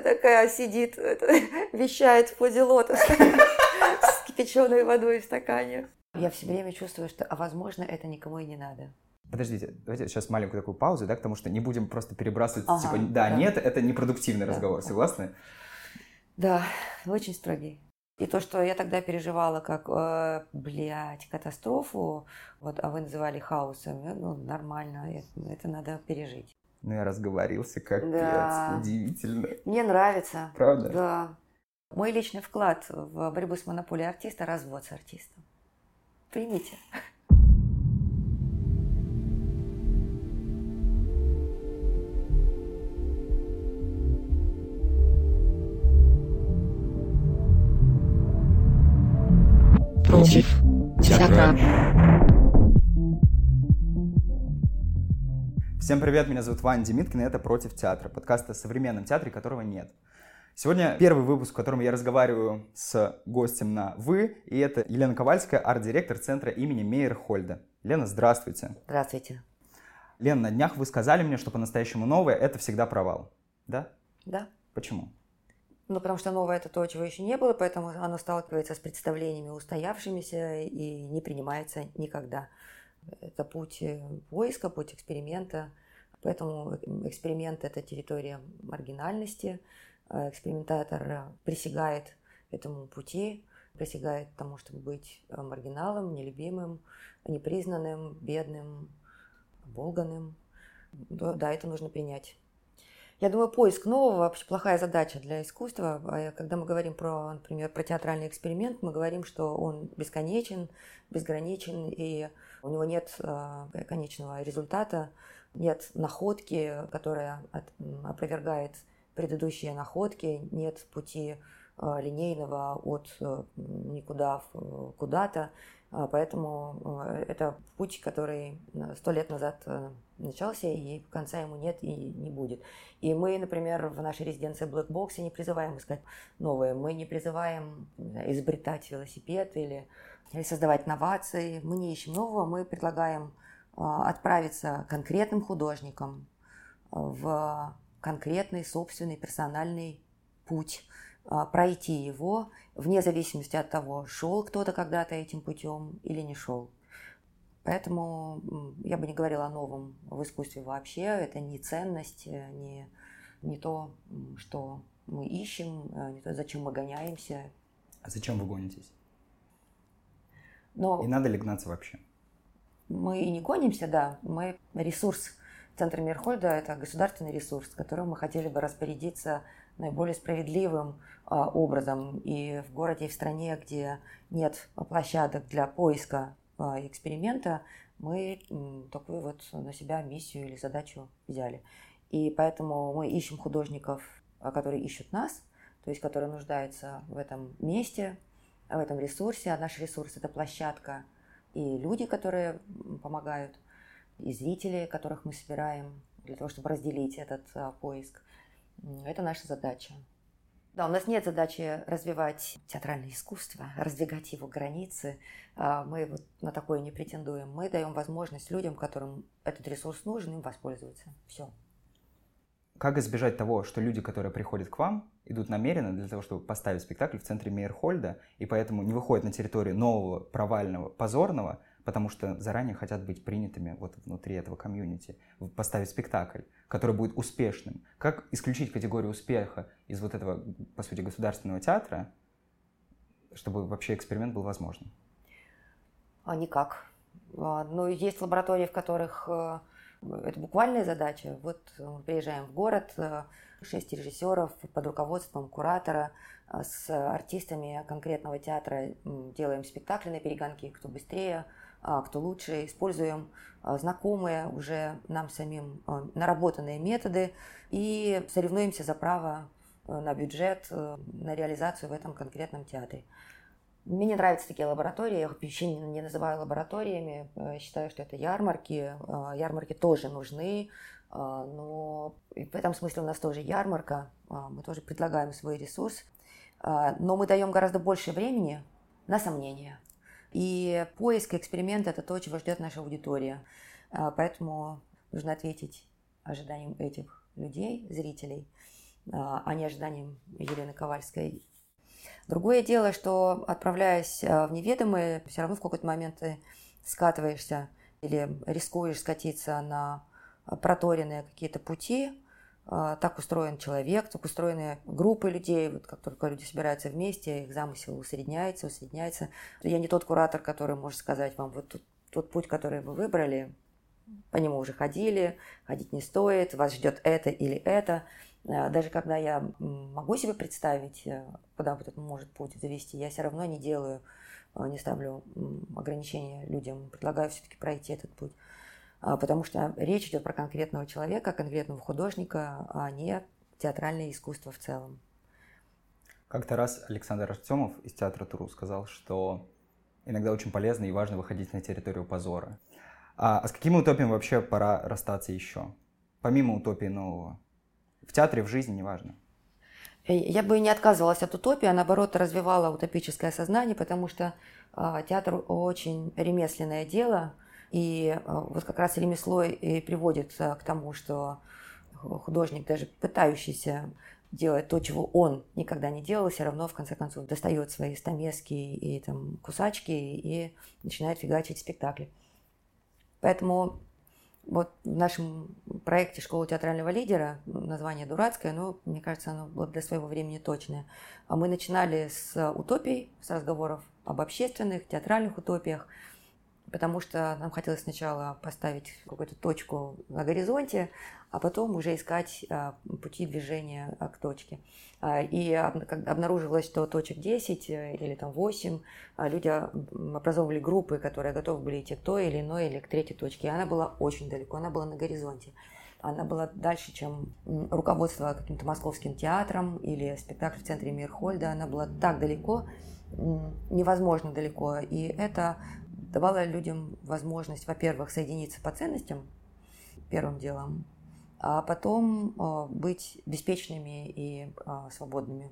такая сидит, вещает в позе лотоса с кипяченой водой в стакане. Я все время чувствую, что, а возможно, это никому и не надо. Подождите, давайте сейчас маленькую такую паузу, да, потому что не будем просто перебрасывать, ага, типа, да, да, нет, это непродуктивный да. разговор, согласны? Да, очень строгий. И то, что я тогда переживала как, э, блядь, катастрофу, вот, а вы называли хаосом, э, ну, нормально, это, это надо пережить. Ну, я разговорился, как да. удивительно. Мне нравится. Правда? Да. Мой личный вклад в борьбу с монополией артиста – развод с артистом. Примите. Против театра. Всем привет, меня зовут Ваня Демиткин, и это «Против театра», подкаст о современном театре, которого нет. Сегодня первый выпуск, в котором я разговариваю с гостем на «вы», и это Елена Ковальская, арт-директор центра имени Мейерхольда. Лена, здравствуйте. Здравствуйте. Лена, на днях вы сказали мне, что по-настоящему новое – это всегда провал. Да? Да. Почему? Ну, потому что новое – это то, чего еще не было, поэтому оно сталкивается с представлениями устоявшимися и не принимается никогда. Это путь э, поиска, путь эксперимента. Поэтому эксперимент – это территория маргинальности. Э, экспериментатор присягает этому пути, присягает тому, чтобы быть э, маргиналом, нелюбимым, непризнанным, бедным, оболганным. Да, это нужно принять. Я думаю, поиск нового вообще плохая задача для искусства. А когда мы говорим про, например, про театральный эксперимент, мы говорим, что он бесконечен, безграничен, и у него нет э, конечного результата, нет находки, которая от, опровергает предыдущие находки, нет пути э, линейного от э, никуда куда-то. Поэтому это путь, который сто лет назад начался, и конца ему нет и не будет. И мы, например, в нашей резиденции Black Box не призываем искать новое, мы не призываем знаю, изобретать велосипед или, или создавать новации, мы не ищем нового, мы предлагаем а, отправиться конкретным художникам в конкретный собственный персональный путь, а, пройти его вне зависимости от того, шел кто-то когда-то этим путем или не шел. Поэтому я бы не говорила о новом в искусстве вообще. Это не ценность, э, не, не то, что мы ищем, э, не то, зачем мы гоняемся. А зачем вы гонитесь? Но И надо ли гнаться вообще? Мы и не гонимся, да. Мы ресурс. Центр Мирхольда – это государственный ресурс, которым мы хотели бы распорядиться наиболее справедливым а, образом. И в городе, и в стране, где нет площадок для поиска эксперимента мы такую вот на себя миссию или задачу взяли. И поэтому мы ищем художников, а, которые ищут нас, то есть которые нуждаются в этом месте, в этом ресурсе. А наш ресурс – это площадка и люди, которые помогают, и зрители, которых мы собираем для того, чтобы разделить этот а, поиск. Это наша задача. Да, у нас нет задачи развивать театральное искусство, раздвигать его границы. А, мы вот на такое не претендуем. Мы даем возможность людям, которым этот ресурс нужен, им воспользоваться. Все. Как избежать того, что люди, которые приходят к вам, идут намеренно для того, чтобы поставить спектакль в центре Мейерхольда, и поэтому не выходят на территорию нового, провального, позорного, потому что заранее хотят быть принятыми вот внутри этого комьюнити, поставить спектакль, который будет успешным. Как исключить категорию успеха из вот этого, по сути, государственного театра, чтобы вообще эксперимент был возможным? А никак. А, но есть лаборатории, в которых э, это буквальная задача. Вот мы приезжаем в город, э, шесть режиссеров под руководством куратора э, с артистами конкретного театра делаем спектакли на перегонки, кто быстрее, кто лучше, используем а, знакомые уже нам самим а, наработанные методы и соревнуемся за право на бюджет, на реализацию в этом конкретном театре. Мне не нравятся такие лаборатории, я их вообще не называю лабораториями, я считаю, что это ярмарки. Ярмарки тоже нужны, но в этом смысле у нас тоже ярмарка, мы тоже предлагаем свой ресурс, но мы даем гораздо больше времени на сомнения – и поиск, эксперимент – это то, чего ждет наша аудитория. А, поэтому нужно ответить ожиданиям этих людей, зрителей. а не ожиданиям Елены Ковальской. Другое дело, что отправляясь в неведомое, все равно в какой-то момент ты скатываешься или рискуешь скатиться на проторенные какие-то пути, а, так устроен человек, так устроены группы людей. Вот как только люди собираются вместе, их замысел усредняется, усредняется. Я не тот куратор, который может сказать вам, вот тот, тот путь, который вы выбрали, по нему уже ходили, ходить не стоит, вас ждет это или это. А, даже когда я могу себе представить, э, куда вот этот может путь завести, я все равно не делаю, э, не ставлю ограничения людям, предлагаю все-таки пройти этот путь. А, потому что речь идет про конкретного человека, конкретного художника, а не театральное искусство в целом. Как-то раз Александр Артемов из театра Туру сказал, что иногда очень полезно и важно выходить на территорию позора. А, а с какими утопиями вообще пора расстаться еще? Помимо утопии нового. В театре, в жизни, неважно. Э, я бы не отказывалась от утопии, а наоборот развивала утопическое сознание, потому что э, театр очень ремесленное дело – и э, вот как раз ремесло и приводит э, к тому, что художник, даже пытающийся делать то, чего он никогда не делал, все равно в конце концов достает свои стамески и там кусачки и начинает фигачить спектакли. Поэтому вот в нашем проекте «Школа театрального лидера», название дурацкое, но, мне кажется, оно было для своего времени точное. А мы начинали с утопий, с разговоров об общественных, театральных утопиях – потому что нам хотелось сначала поставить какую-то точку на горизонте, а потом уже искать а, пути движения а, к точке. А, и обнаружилось, что точек 10 э, или там 8 люди образовывали группы, которые готовы были идти к той или иной или к третьей точке. И она была очень далеко, она была на горизонте. Она была дальше, чем руководство каким-то московским театром или спектакль в центре Мирхольда. Она была так далеко, невозможно далеко. И это давала людям возможность, во-первых, соединиться по ценностям, первым делом, а потом э, быть беспечными и э, свободными.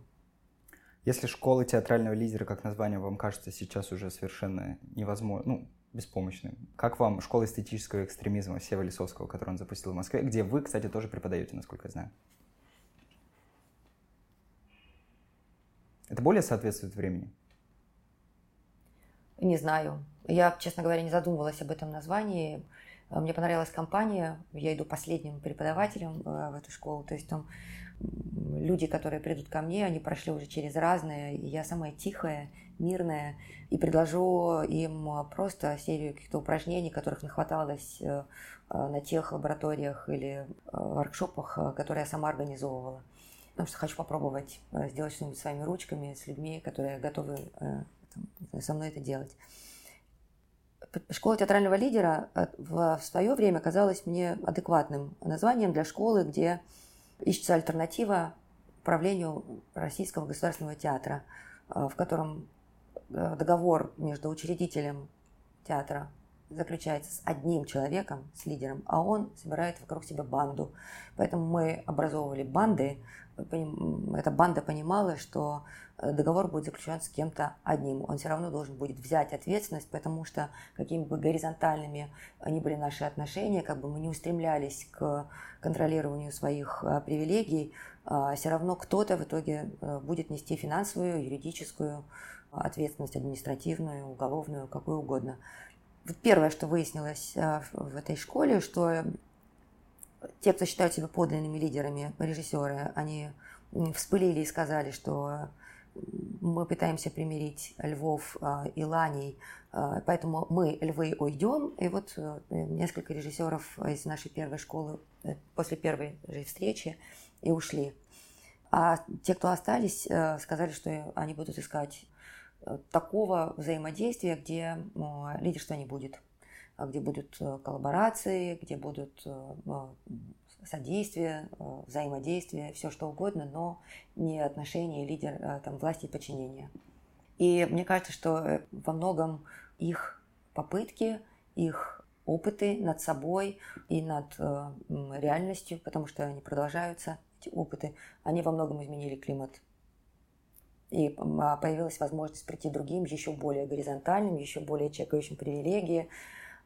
Если школы театрального лидера, как название вам кажется сейчас уже совершенно невозможно, ну, беспомощным. Как вам школа эстетического экстремизма Сева Лисовского, которую он запустил в Москве, где вы, кстати, тоже преподаете, насколько я знаю? Это более соответствует времени? Не знаю. Я, честно говоря, не задумывалась об этом названии. Э, мне понравилась компания. Я иду последним преподавателем э, в эту школу. То есть там люди, которые придут ко мне, они прошли уже через разные. Я самая тихая, мирная. И предложу им просто серию каких-то упражнений, которых нахваталось э, на тех лабораториях или воркшопах, которые я сама организовывала. Потому что хочу попробовать сделать что-нибудь своими ручками с людьми, которые готовы со мной это делать. Школа театрального лидера э, в свое время казалась мне адекватным названием для школы, где ищется альтернатива правлению Российского государственного театра, э, в котором э, договор между учредителем театра заключается с одним человеком, с лидером, а он собирает вокруг себя банду. Поэтому мы образовывали банды. Эта банда понимала, что э, договор будет заключен с кем-то одним. Он все равно должен будет взять ответственность, потому что какими бы горизонтальными ни были наши отношения, как бы мы не устремлялись к контролированию своих э, привилегий, э, все равно кто-то в итоге будет нести финансовую, юридическую ответственность, административную, уголовную, какую угодно. Вот первое, что выяснилось а, в этой школе, что те, кто считают себя подлинными лидерами, режиссеры, они вспылили и сказали, что мы пытаемся примирить львов а, и ланей, поэтому мы, львы, уйдем. И вот э, несколько режиссеров из нашей первой школы э, после первой же встречи и ушли. А те, кто остались, э, сказали, что они будут искать такого взаимодействия, где лидерства не будет, а где будут э, коллаборации, где будут э, содействие, э, взаимодействие, все что угодно, но не отношения лидер, там, власти и подчинения. И мне кажется, что во многом их попытки, их опыты над собой и над реальностью, потому что они продолжаются, эти опыты, они во многом изменили климат и а, появилась возможность прийти другим, еще более горизонтальным, еще более чекающим привилегии,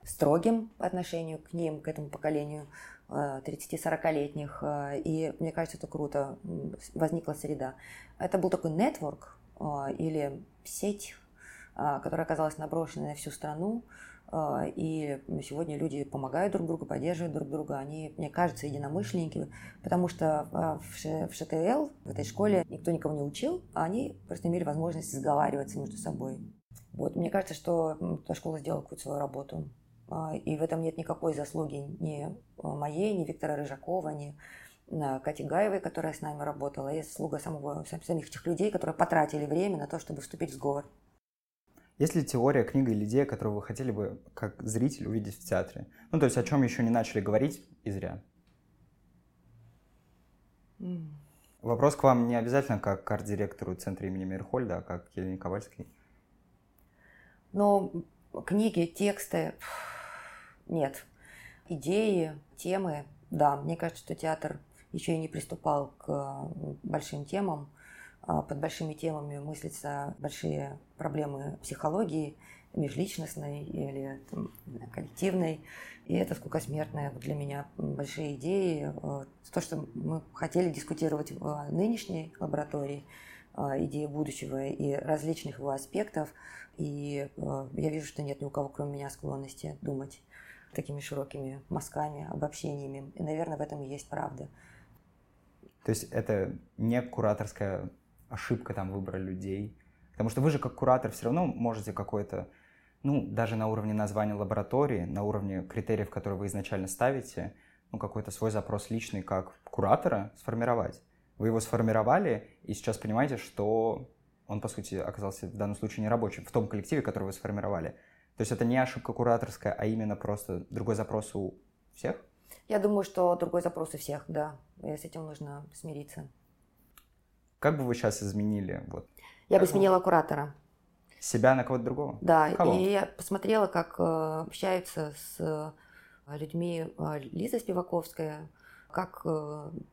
строгим по отношению к ним, к этому поколению, 30-40-летних. И мне кажется, это круто. Возникла среда. Это был такой нетворк или сеть, которая оказалась наброшенной на всю страну. А, и сегодня люди помогают друг другу, поддерживают друг друга. Они, мне кажется, единомышленники, потому что а, в ШТЛ, в этой школе, никто никого не учил, а они просто имели возможность сговариваться между собой. Вот, мне кажется, что эта школа сделала какую-то свою работу. А, и в этом нет никакой заслуги ни моей, ни Виктора Рыжакова, ни Кати Гаевой, которая с нами работала, и заслуга самого, самих этих людей, которые потратили время на то, чтобы вступить в сговор. Есть ли теория, книга или идея, которую вы хотели бы как зритель увидеть в театре? Ну, то есть о чем еще не начали говорить и зря? Mm. Вопрос к вам не обязательно как к арт-директору Центра имени Мирхольда, а как к Елене Ковальской. Ну, книги, тексты нет. Идеи, темы, да. Мне кажется, что театр еще и не приступал к большим темам. А, под большими темами мыслятся большие проблемы психологии, межличностной или там, коллективной. И это скукосмертная для меня большие идеи. А, то, что мы хотели дискутировать в нынешней лаборатории, а, идеи будущего и различных его аспектов. И я вижу, что нет ни у кого, кроме меня, склонности думать такими широкими мазками, обобщениями. И, наверное, в этом и есть правда. То есть это не кураторская ошибка там выбора людей. Потому что вы же как куратор все равно можете какой-то, ну, даже на уровне названия лаборатории, на уровне критериев, которые вы изначально ставите, ну, какой-то свой запрос личный как куратора сформировать. Вы его сформировали, и сейчас понимаете, что он, по сути, оказался в данном случае нерабочим в том коллективе, который вы сформировали. То есть это не ошибка кураторская, а именно просто другой запрос у всех? Я думаю, что другой запрос у всех, да. И с этим нужно смириться. Как бы вы сейчас изменили? Вот, я бы сменила куратора. Себя на кого-то другого? Да, Кого? и я посмотрела, как э, общаются с э, людьми э, Лиза Спиваковская, как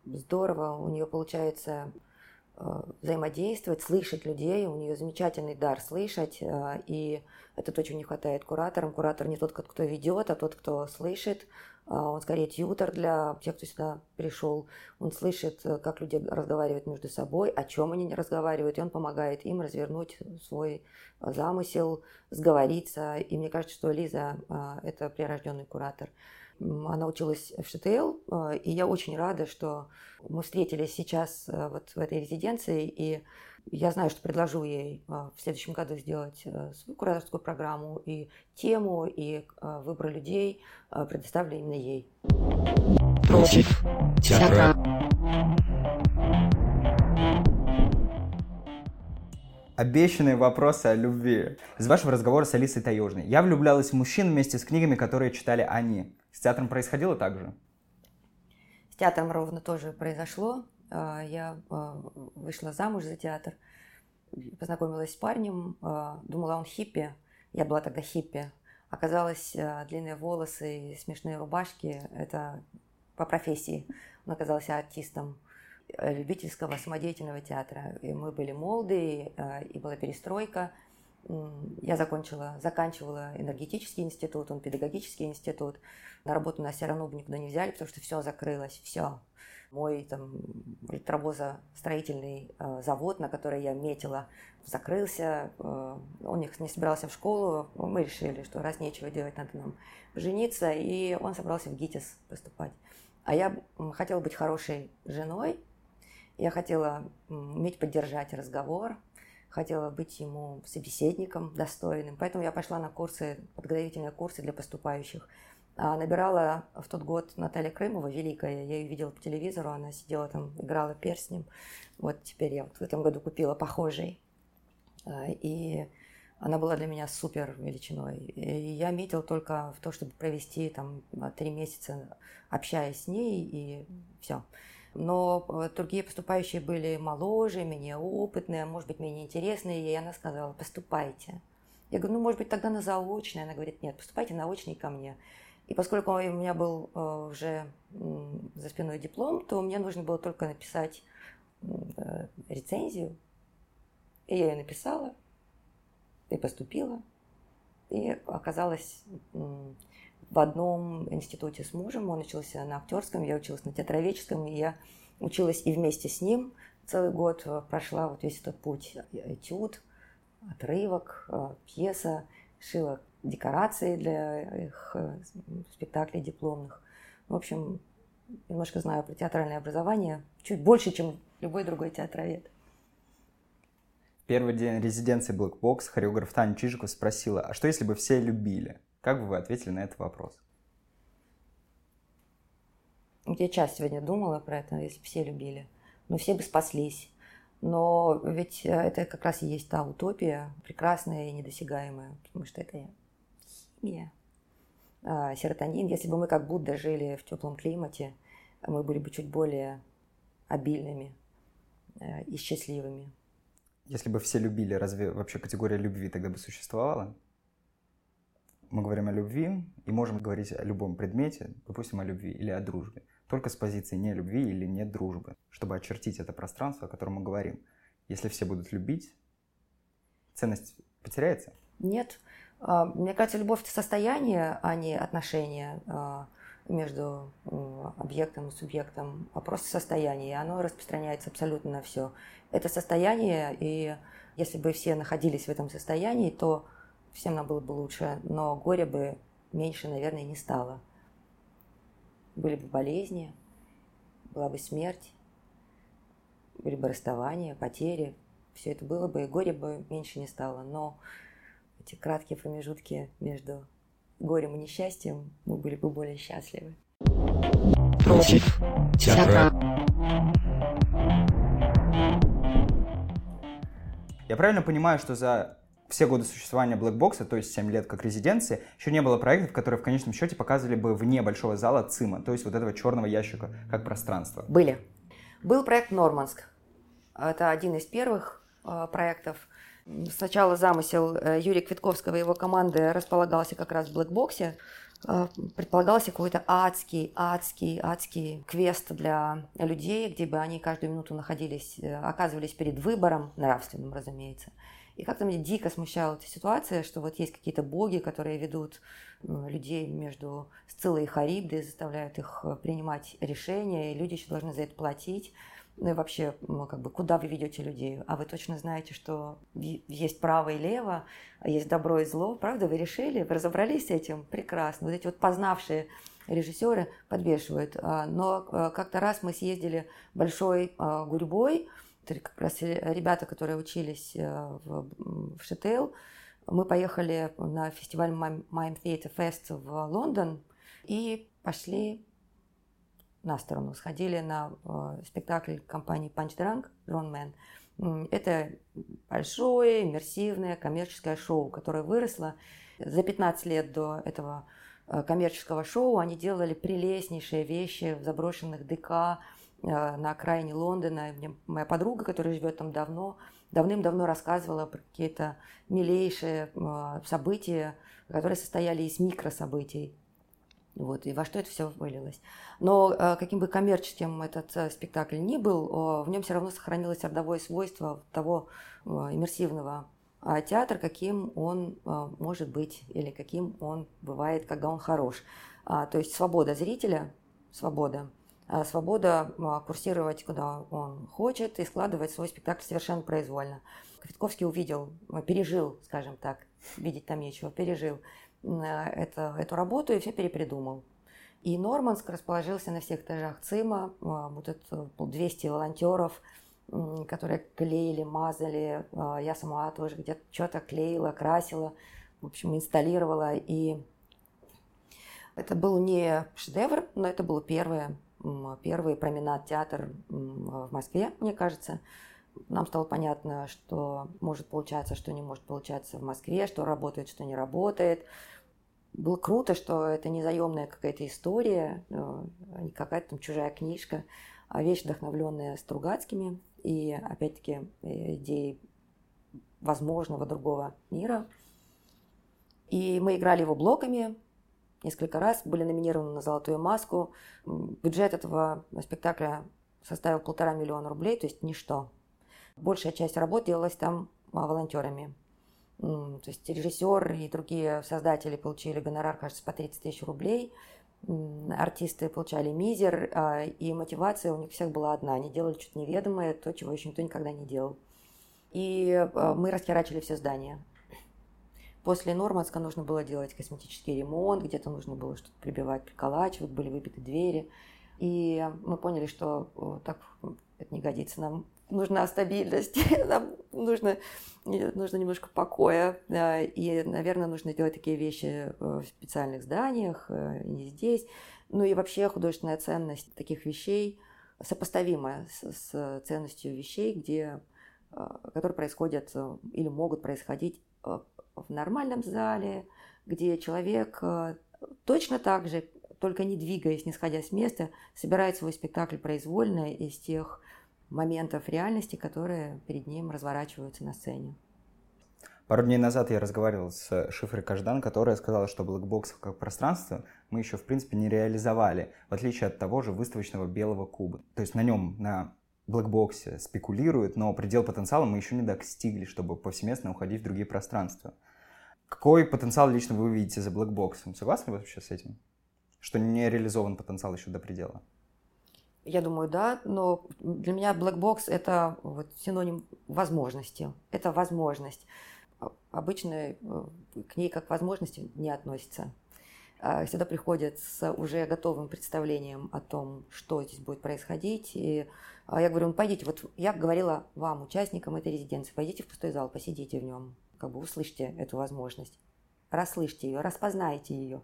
здорово у нее получается взаимодействовать, слышать людей. У нее замечательный дар слышать, и это то, чего не хватает кураторам. Куратор не тот, кто ведет, а тот, кто слышит, а, он скорее тьютер для тех, кто сюда пришел. Он слышит, э, как люди разговаривают между собой, о чем они разговаривают, и он помогает им развернуть свой э, замысел, сговориться. И мне кажется, что Лиза это прирожденный куратор. Она училась в ШТЛ, э, и я очень рада, что мы встретились сейчас вот в этой резиденции, и я знаю, что предложу ей а, в следующем году сделать э, свою кураторскую программу, и тему, и выбор людей предоставлю именно ей. Против театра. Обещанные вопросы о любви. Из вашего разговора с Алисой Таежной. Я влюблялась в мужчин вместе с книгами, которые читали они. Театром происходило так же? С театром ровно тоже произошло. А, я а, вышла замуж за театр, познакомилась с парнем, а, думала, он хиппи, я была тогда хиппи. Оказалось, длинные волосы и смешные рубашки – это по профессии. Он оказался артистом э, любительского самодеятельного театра. И мы были молоды, и была перестройка. Я закончила, заканчивала энергетический институт, он педагогический институт. На работу нас все равно бы никуда не взяли, потому что все закрылось, все мой там электровозостроительный э, завод, на который я метила, закрылся. Э, он не, собирался в школу. Мы решили, что раз нечего делать, надо нам жениться. И он собрался в ГИТИС поступать. А я хотела быть хорошей женой. Я хотела уметь поддержать разговор. Хотела быть ему собеседником достойным. Поэтому я пошла на курсы, подготовительные курсы для поступающих – набирала в тот год Наталья Крымова, великая. Я ее видела по телевизору, она сидела там, играла перстнем. Вот теперь я вот в этом году купила похожий. А, и она была для меня супер величиной. И я метил только в то, чтобы провести там три месяца, общаясь с ней, и все. Но другие поступающие были моложе, менее опытные, может быть, менее интересные, и она сказала, поступайте. Я говорю, ну, может быть, тогда на заочное. Она говорит, нет, поступайте на очный ко мне. И поскольку у меня был э, уже за спиной диплом, то мне нужно было только написать э, рецензию. И я ее написала, и поступила. И оказалась в одном институте с мужем. Он учился на актерском, я училась на театроведческом, и я училась и вместе с ним целый год прошла вот весь этот путь. Этюд, отрывок, пьеса, шила декорации для их спектаклей дипломных. В общем, немножко знаю про театральное образование, чуть больше, чем любой другой театровед. Первый день резиденции Black Box хореограф Таня Чижикова спросила, а что если бы все любили? Как бы вы ответили на этот вопрос? Я часто сегодня думала про это, если бы все любили. Ну, все бы спаслись. Но ведь э, это как раз и есть та утопия, прекрасная и недосягаемая, потому что это химия, а, серотонин. Если бы мы как Будда жили в теплом климате, мы были бы чуть более обильными э, и счастливыми. Если бы все любили, разве вообще категория любви тогда бы существовала? Мы говорим о любви и можем говорить о любом предмете, допустим, о любви или о дружбе, только с позиции не любви или нет дружбы, чтобы очертить это пространство, о котором мы говорим. Если все будут любить, ценность потеряется? Нет. А, мне кажется, любовь – это состояние, а не отношения а, между объектом и субъектом, а просто состояние, и оно распространяется абсолютно на все. Это состояние, и если бы все находились в этом состоянии, то всем нам было бы лучше, но горе бы меньше, наверное, не стало. Были бы болезни, была бы смерть, были бы расставания, потери, все это было бы, и горе бы меньше не стало. Но эти краткие промежутки между горем и несчастьем, мы были бы более счастливы. Против театра. Я правильно понимаю, что за все годы существования Blackbox, то есть 7 лет как резиденции, еще не было проектов, которые в конечном счете показывали бы вне большого зала ЦИМа, то есть вот этого черного ящика как пространство? Были. Был проект Норманск. Это один из первых э, проектов. Сначала замысел э, Юрия Квитковского и его команды располагался как раз в блэкбоксе. Э, предполагался какой-то адский, адский, адский квест для людей, где бы они каждую минуту находились, э, оказывались перед выбором, нравственным, разумеется. И как-то мне дико смущала эта ситуация, что вот есть какие-то боги, которые ведут людей между Сциллой и Харибдой, заставляют их принимать решения, и люди еще должны за это платить ну и вообще, как бы, куда вы ведете людей? А вы точно знаете, что есть право и лево, а есть добро и зло, правда? Вы решили, вы разобрались с этим? Прекрасно. Вот эти вот познавшие режиссеры подвешивают. А, но а, как-то раз мы съездили большой гурьбой, как раз ребята, которые учились э, в, в мы поехали на фестиваль Mime Theatre Fest в Лондон и пошли на сторону, сходили на э, спектакль компании Punch Drunk, Drone Man. Это большое, иммерсивное коммерческое шоу, которое выросло за 15 лет до этого э, коммерческого шоу. Они делали прелестнейшие вещи в заброшенных ДК э, на окраине Лондона. Мне моя подруга, которая живет там давно, давным-давно рассказывала про какие-то милейшие э, события, которые состояли из микрособытий вот, и во что это все вылилось. Но э, каким бы коммерческим этот э, спектакль ни был, в нем все равно сохранилось родовое свойство того э, иммерсивного а, театра, каким он может быть или каким он бывает, когда он хорош. А, то есть свобода зрителя, свобода, а, свобода курсировать, куда он хочет, и складывать свой спектакль совершенно произвольно. Квитковский увидел, пережил, скажем так, видеть там нечего, пережил это, эту работу и все перепридумал. И Норманск расположился на всех этажах ЦИМа. А, вот это 200 волонтеров, которые клеили, мазали. А, я сама тоже где-то что-то клеила, красила, в общем, инсталлировала. И это был не шедевр, но это был первый, первый променад-театр в Москве, мне кажется. Нам стало понятно, что может получаться, что не может получаться в Москве, что работает, что не работает было круто, что это не заемная какая-то история, э, не какая-то там чужая книжка, а вещь, вдохновленная Стругацкими и, опять-таки, э, идеей возможного другого мира. И мы играли его блоками несколько раз, были номинированы на «Золотую маску». Бюджет этого спектакля составил полтора миллиона рублей, то есть ничто. Большая часть работ делалась там волонтерами. То есть режиссер и другие создатели получили гонорар, кажется, по 30 тысяч рублей. Артисты получали мизер, а, и мотивация у них всех была одна. Они делали что-то неведомое, то, чего еще никто никогда не делал. И а, мы расхерачили все здания. После Нормандска нужно было делать косметический ремонт, где-то нужно было что-то прибивать, приколачивать, были выбиты двери. И мы поняли, что так это не годится. Нам нужна стабильность, нам нужно, нужно немножко покоя. И, наверное, нужно делать такие вещи в специальных зданиях, э, не здесь. Ну и вообще художественная ценность таких вещей сопоставимая с, с ценностью вещей, где, э, которые происходят э, или могут происходить в нормальном зале, где человек э, точно так же, только не двигаясь, не сходя с места, собирает свой спектакль произвольно из тех моментов реальности, которые перед ним разворачиваются на сцене. Пару дней назад я разговаривал с Шифрой Каждан, которая сказала, что блэкбокс как пространство мы еще, в принципе, не реализовали, в отличие от того же выставочного белого куба. То есть на нем, на блэкбоксе спекулируют, но предел потенциала мы еще не достигли, чтобы повсеместно уходить в другие пространства. Какой потенциал лично вы видите за блэкбоксом? Согласны вы вообще с этим? Что не реализован потенциал еще до предела? Я думаю, да, но для меня блэкбокс – это вот синоним возможности. Это возможность. Обычно э, к ней как возможности не относится. А всегда приходят с уже готовым представлением о том, что здесь будет происходить. И а я говорю, ну пойдите, вот я говорила вам, участникам этой резиденции, пойдите в пустой зал, посидите в нем, как бы услышьте эту возможность, расслышьте ее, распознайте ее.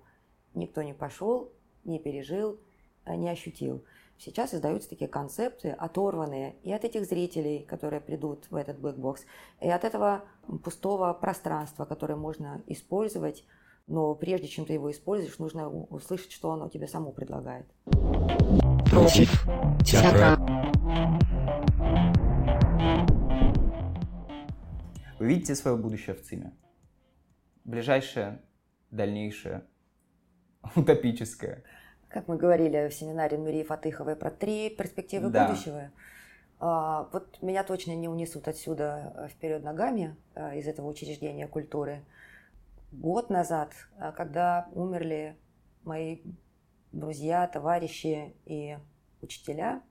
Никто не пошел, не пережил, не ощутил. Сейчас издаются такие концепты, оторванные и от этих зрителей, которые придут в этот блэкбокс, и от этого пустого пространства, которое можно использовать, но прежде чем ты его используешь, нужно услышать, что оно тебе само предлагает. Против театра. Вы видите свое будущее в ЦИМе? Ближайшее, дальнейшее, утопическое. Как мы говорили в семинаре Нурии Фатыховой про три перспективы да. будущего. А, вот меня точно не унесут отсюда э, вперед ногами э, из этого учреждения культуры. Год назад, э, когда умерли мои друзья, товарищи и учителя,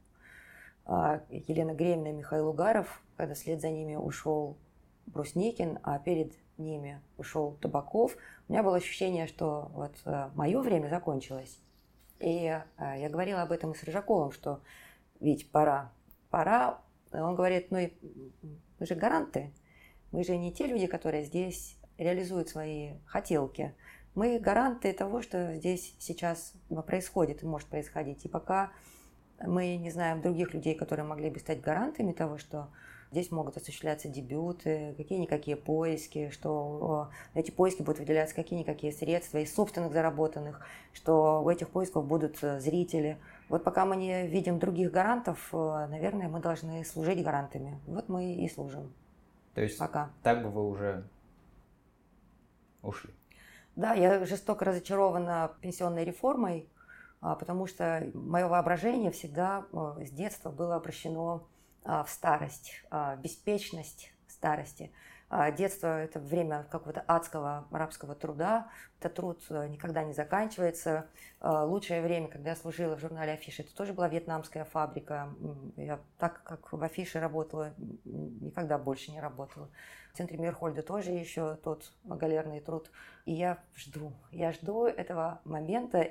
Елена Гремина и Михаил Угаров, когда вслед за ними ушел Брусникин, а перед ними ушел Табаков, у меня было ощущение, что вот мое время закончилось. И э, я говорила об этом и с Рыжаковым, что ведь пора, пора. Он говорит, ну и мы же гаранты, мы же не те люди, которые здесь реализуют свои хотелки. Мы гаранты того, что здесь сейчас происходит и может происходить. И пока мы не знаем других людей, которые могли бы стать гарантами того, что Здесь могут осуществляться дебюты, какие-никакие поиски, что эти поиски будут выделяться какие-никакие средства из собственных заработанных, что у этих поисков будут э, зрители. Вот пока мы не видим других гарантов, э, наверное, мы должны служить гарантами. Вот мы и служим. То есть пока. так бы вы уже ушли? Да, я жестоко разочарована пенсионной реформой, а, потому что мое воображение всегда э, с детства было обращено в старость, а, беспечность старости. А, детство – это время какого-то адского арабского труда. Этот труд э, никогда не заканчивается. Лучшее время, когда я служила в журнале «Афиша», это тоже была вьетнамская фабрика. Я так, как в «Афише» работала, никогда больше не работала. В центре Мирхольда тоже еще тот галерный труд. И я жду, я жду этого момента,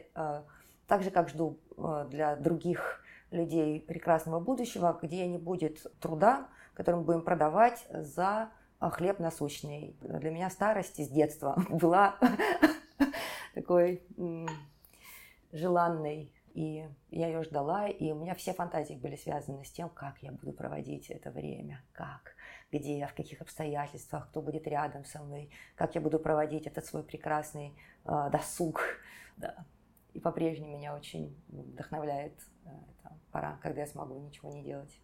так же, как жду э, для других людей прекрасного будущего, где не будет труда, который мы будем продавать за а, хлеб насущный. Для меня старость с детства была такой желанной. И я ее ждала, и у меня все фантазии были связаны с тем, как я буду проводить это время, как, где, в каких обстоятельствах, кто будет рядом со мной, как я буду проводить этот свой прекрасный э, досуг. Да. И по-прежнему меня очень вдохновляет э, эта пора, когда я смогу ничего не делать.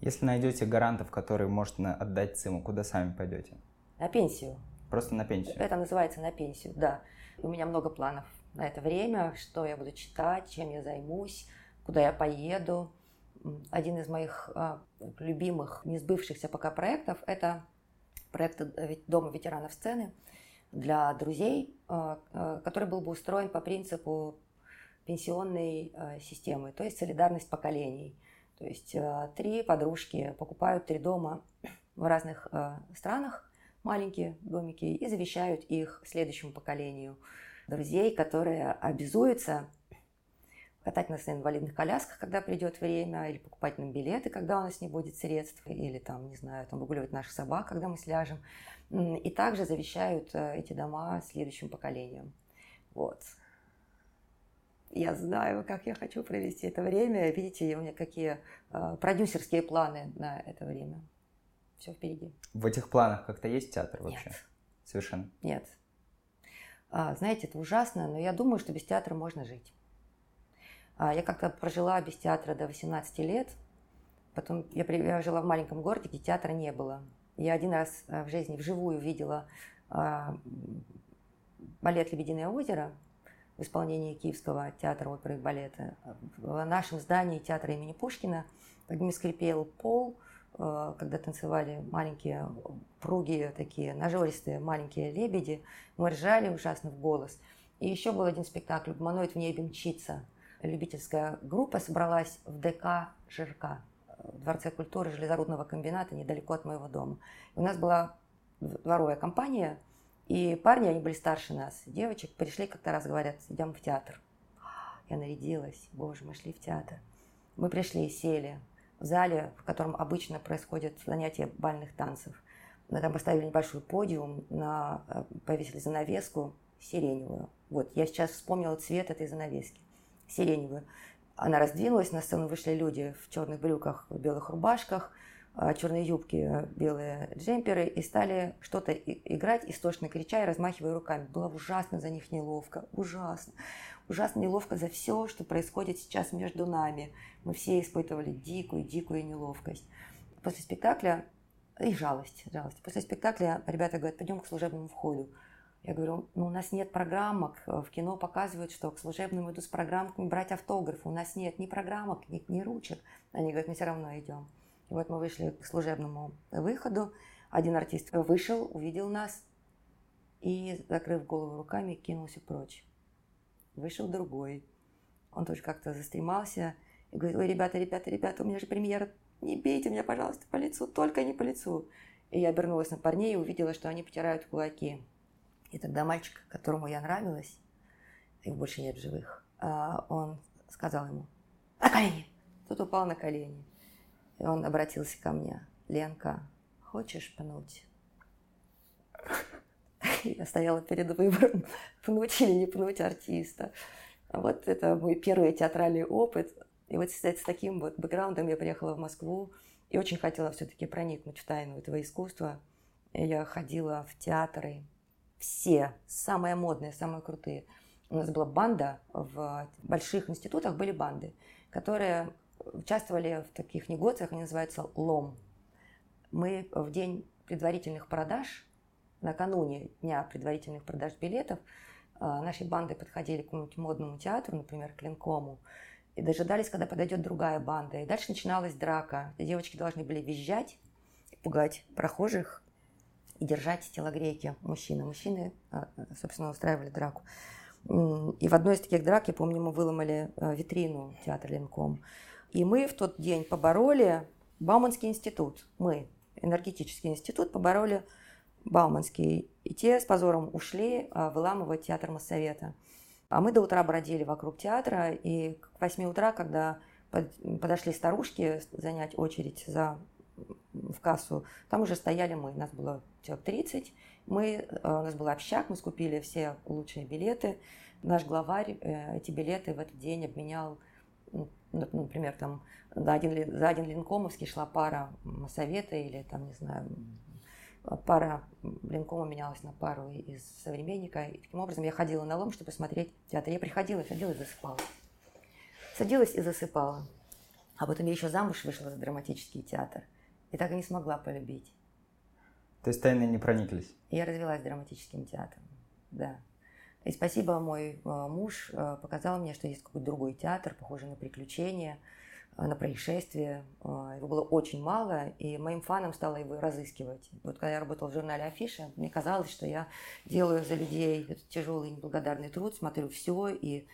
Если найдете гарантов, которые можно отдать ЦИМу, куда сами пойдете? На пенсию. Просто на пенсию? Это называется на пенсию, да. У меня много планов на это время, что я буду читать, чем я займусь, куда я поеду. Один из моих а, любимых, не сбывшихся пока проектов – это проект Дома ветеранов сцены для друзей, который был бы устроен по принципу пенсионной системы, то есть солидарность поколений. То есть три подружки покупают три дома в разных странах, маленькие домики, и завещают их следующему поколению друзей, которые обязуются катать нас на инвалидных колясках, когда придет время, или покупать нам билеты, когда у нас не будет средств, или там, не знаю, там выгуливать наших собак, когда мы сляжем. И также завещают э, эти дома следующим поколениям. Вот. Я знаю, как я хочу провести это время. Видите, у меня какие э, продюсерские планы на это время. Все впереди. В этих планах как-то есть театр вообще? Нет. Совершенно? Нет. А, знаете, это ужасно, но я думаю, что без театра можно жить. А, я как-то прожила без театра до 18 лет. Потом я, я жила в маленьком городе, где театра не было. Я один раз э, в жизни вживую видела а, балет «Лебединое озеро» в исполнении Киевского театра оперы и балета. В нашем здании театра имени Пушкина, где скрипел пол, э, когда танцевали маленькие пруги, такие нажористые маленькие лебеди, мы ржали ужасно в голос. И еще был один спектакль «Гуманоид в небе мчится», любительская группа собралась в ДК «Жирка», в Дворце культуры железорудного комбината недалеко от моего дома. И у нас была дворовая компания, и парни, они были старше нас, девочек, пришли как-то раз, говорят, идем в театр. Я нарядилась, боже, мы шли в театр. Мы пришли и сели в зале, в котором обычно происходят занятия бальных танцев. Мы там поставили небольшой подиум, на, э, повесили занавеску сиреневую. Вот, я сейчас вспомнила цвет этой занавески сиреневую. Она раздвинулась, на сцену вышли люди в черных брюках, в белых рубашках, черные юбки, белые джемперы, и стали что-то играть, истошно крича и размахивая руками. Было ужасно за них неловко, ужасно. Ужасно неловко за все, что происходит сейчас между нами. Мы все испытывали дикую-дикую неловкость. После спектакля и жалость, жалость. После спектакля ребята говорят, пойдем к служебному входу. Я говорю, ну у нас нет программок. В кино показывают, что к служебному иду с программками брать автограф. У нас нет ни программок, ни, ни ручек. Они говорят, мы все равно идем. И вот мы вышли к служебному выходу. Один артист вышел, увидел нас и, закрыв голову руками, кинулся прочь. Вышел другой. Он тоже как-то застремался и говорит, ой, ребята, ребята, ребята, у меня же премьера, не бейте меня, пожалуйста, по лицу, только не по лицу. И я обернулась на парней и увидела, что они потирают кулаки. И тогда мальчик, которому я нравилась, их больше нет живых, а, он сказал ему «На колени!» Тот упал на колени. И он обратился ко мне. «Ленка, хочешь пнуть?» Я стояла перед выбором, пнуть или не пнуть артиста. Вот это мой первый театральный опыт. И вот, кстати, с таким вот бэкграундом я приехала в Москву и очень хотела все-таки проникнуть в тайну этого искусства. Я ходила в театры, все самые модные, самые крутые. У нас была банда, в больших институтах были банды, которые участвовали в таких негоциях, они называются «Лом». Мы в день предварительных продаж, накануне дня предварительных продаж билетов, а, нашей банды подходили к какому-нибудь модному театру, например, к Линкому, и дожидались, когда подойдет другая банда. И дальше начиналась драка. Девочки должны были визжать, пугать прохожих, и держать телогрейки мужчины. Мужчины, а, собственно, устраивали драку. И в одной из таких драк, я помню, мы выломали а, витрину театра Ленком. И мы в тот день побороли Бауманский институт. Мы, энергетический институт, побороли Бауманский. И те с позором ушли а, выламывать театр Моссовета. А мы до утра бродили вокруг театра, и к 8 утра, когда подошли старушки занять очередь за в кассу, там уже стояли мы, нас было человек 30, мы, э, у нас был общак, мы скупили все лучшие билеты, наш главарь э, эти билеты в этот день обменял, например, там за один, за один линкомовский шла пара совета или там, не знаю, пара линкома менялась на пару из современника. И таким образом я ходила на лом, чтобы смотреть театр. Я приходила, садилась и засыпала. Садилась и засыпала. А потом я еще замуж вышла за драматический театр – и так и не смогла полюбить. То есть тайны не прониклись? Я развелась драматическим театром, да. И спасибо, мой э, муж э, показал мне, что есть какой-то другой театр, похожий на приключения, на происшествие. Его было очень мало, и моим фаном стало его разыскивать. Вот когда я работала в журнале Афиша, мне казалось, что я делаю за людей этот тяжелый неблагодарный труд, смотрю все и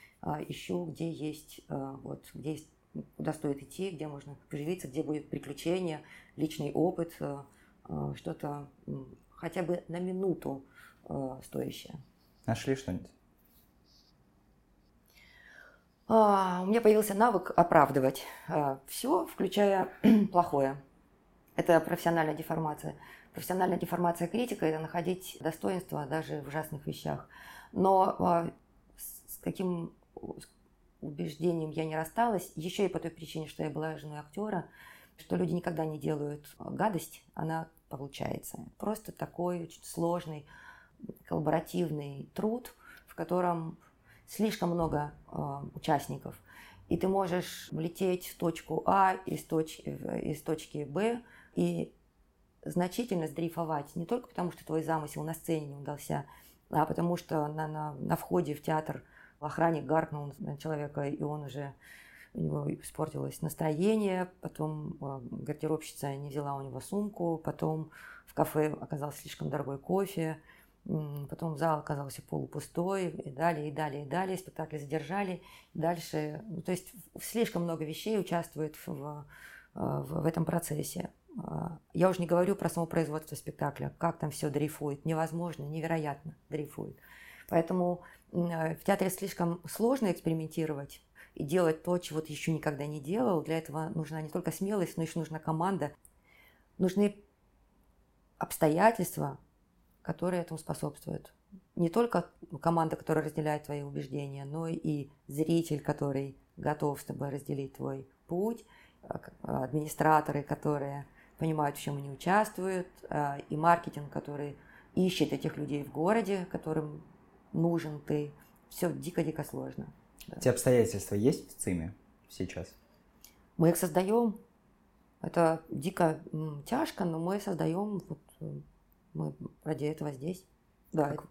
ищу, где есть, вот, где есть, куда стоит идти, где можно поживиться, где будет приключение, личный опыт, что-то хотя бы на минуту стоящее. Нашли что-нибудь? А, у меня появился навык оправдывать а, все, включая плохое. Это профессиональная деформация. Профессиональная деформация критика – это находить достоинство даже в ужасных вещах. Но а, с каким убеждением я не рассталась, еще и по той причине, что я была женой актера, что люди никогда не делают гадость, она получается. Просто такой очень сложный коллаборативный труд, в котором слишком много э, участников, и ты можешь влететь в точку А из точки, из точки Б и значительно сдрейфовать, не только потому, что твой замысел на сцене не удался, а потому что на, на, на входе в театр охранник гаркнул на человека, и он уже у него испортилось настроение, потом э, гардеробщица не взяла у него сумку, потом в кафе оказался слишком дорогой кофе, Потом зал оказался полупустой, и далее, и далее, и далее. Спектакль задержали. Дальше, ну, то есть слишком много вещей участвует в, в, в этом процессе. А, я уже не говорю про само производство спектакля, как там все дрейфует. Невозможно, невероятно дрейфует. Поэтому в театре слишком сложно экспериментировать и делать то, чего ты еще никогда не делал. Для этого нужна не только смелость, но еще нужна команда. Нужны обстоятельства, которые этому способствуют. Не только команда, которая разделяет твои убеждения, но и зритель, который готов с тобой разделить твой путь, а, администраторы, которые понимают, в чем они участвуют, а, и маркетинг, который ищет этих людей в городе, которым нужен ты. Все дико-дико сложно. Эти обстоятельства есть в ЦИМе сейчас? Мы их создаем. Это дико тяжко, но мы создаем вот мы ради этого здесь. Да. Как...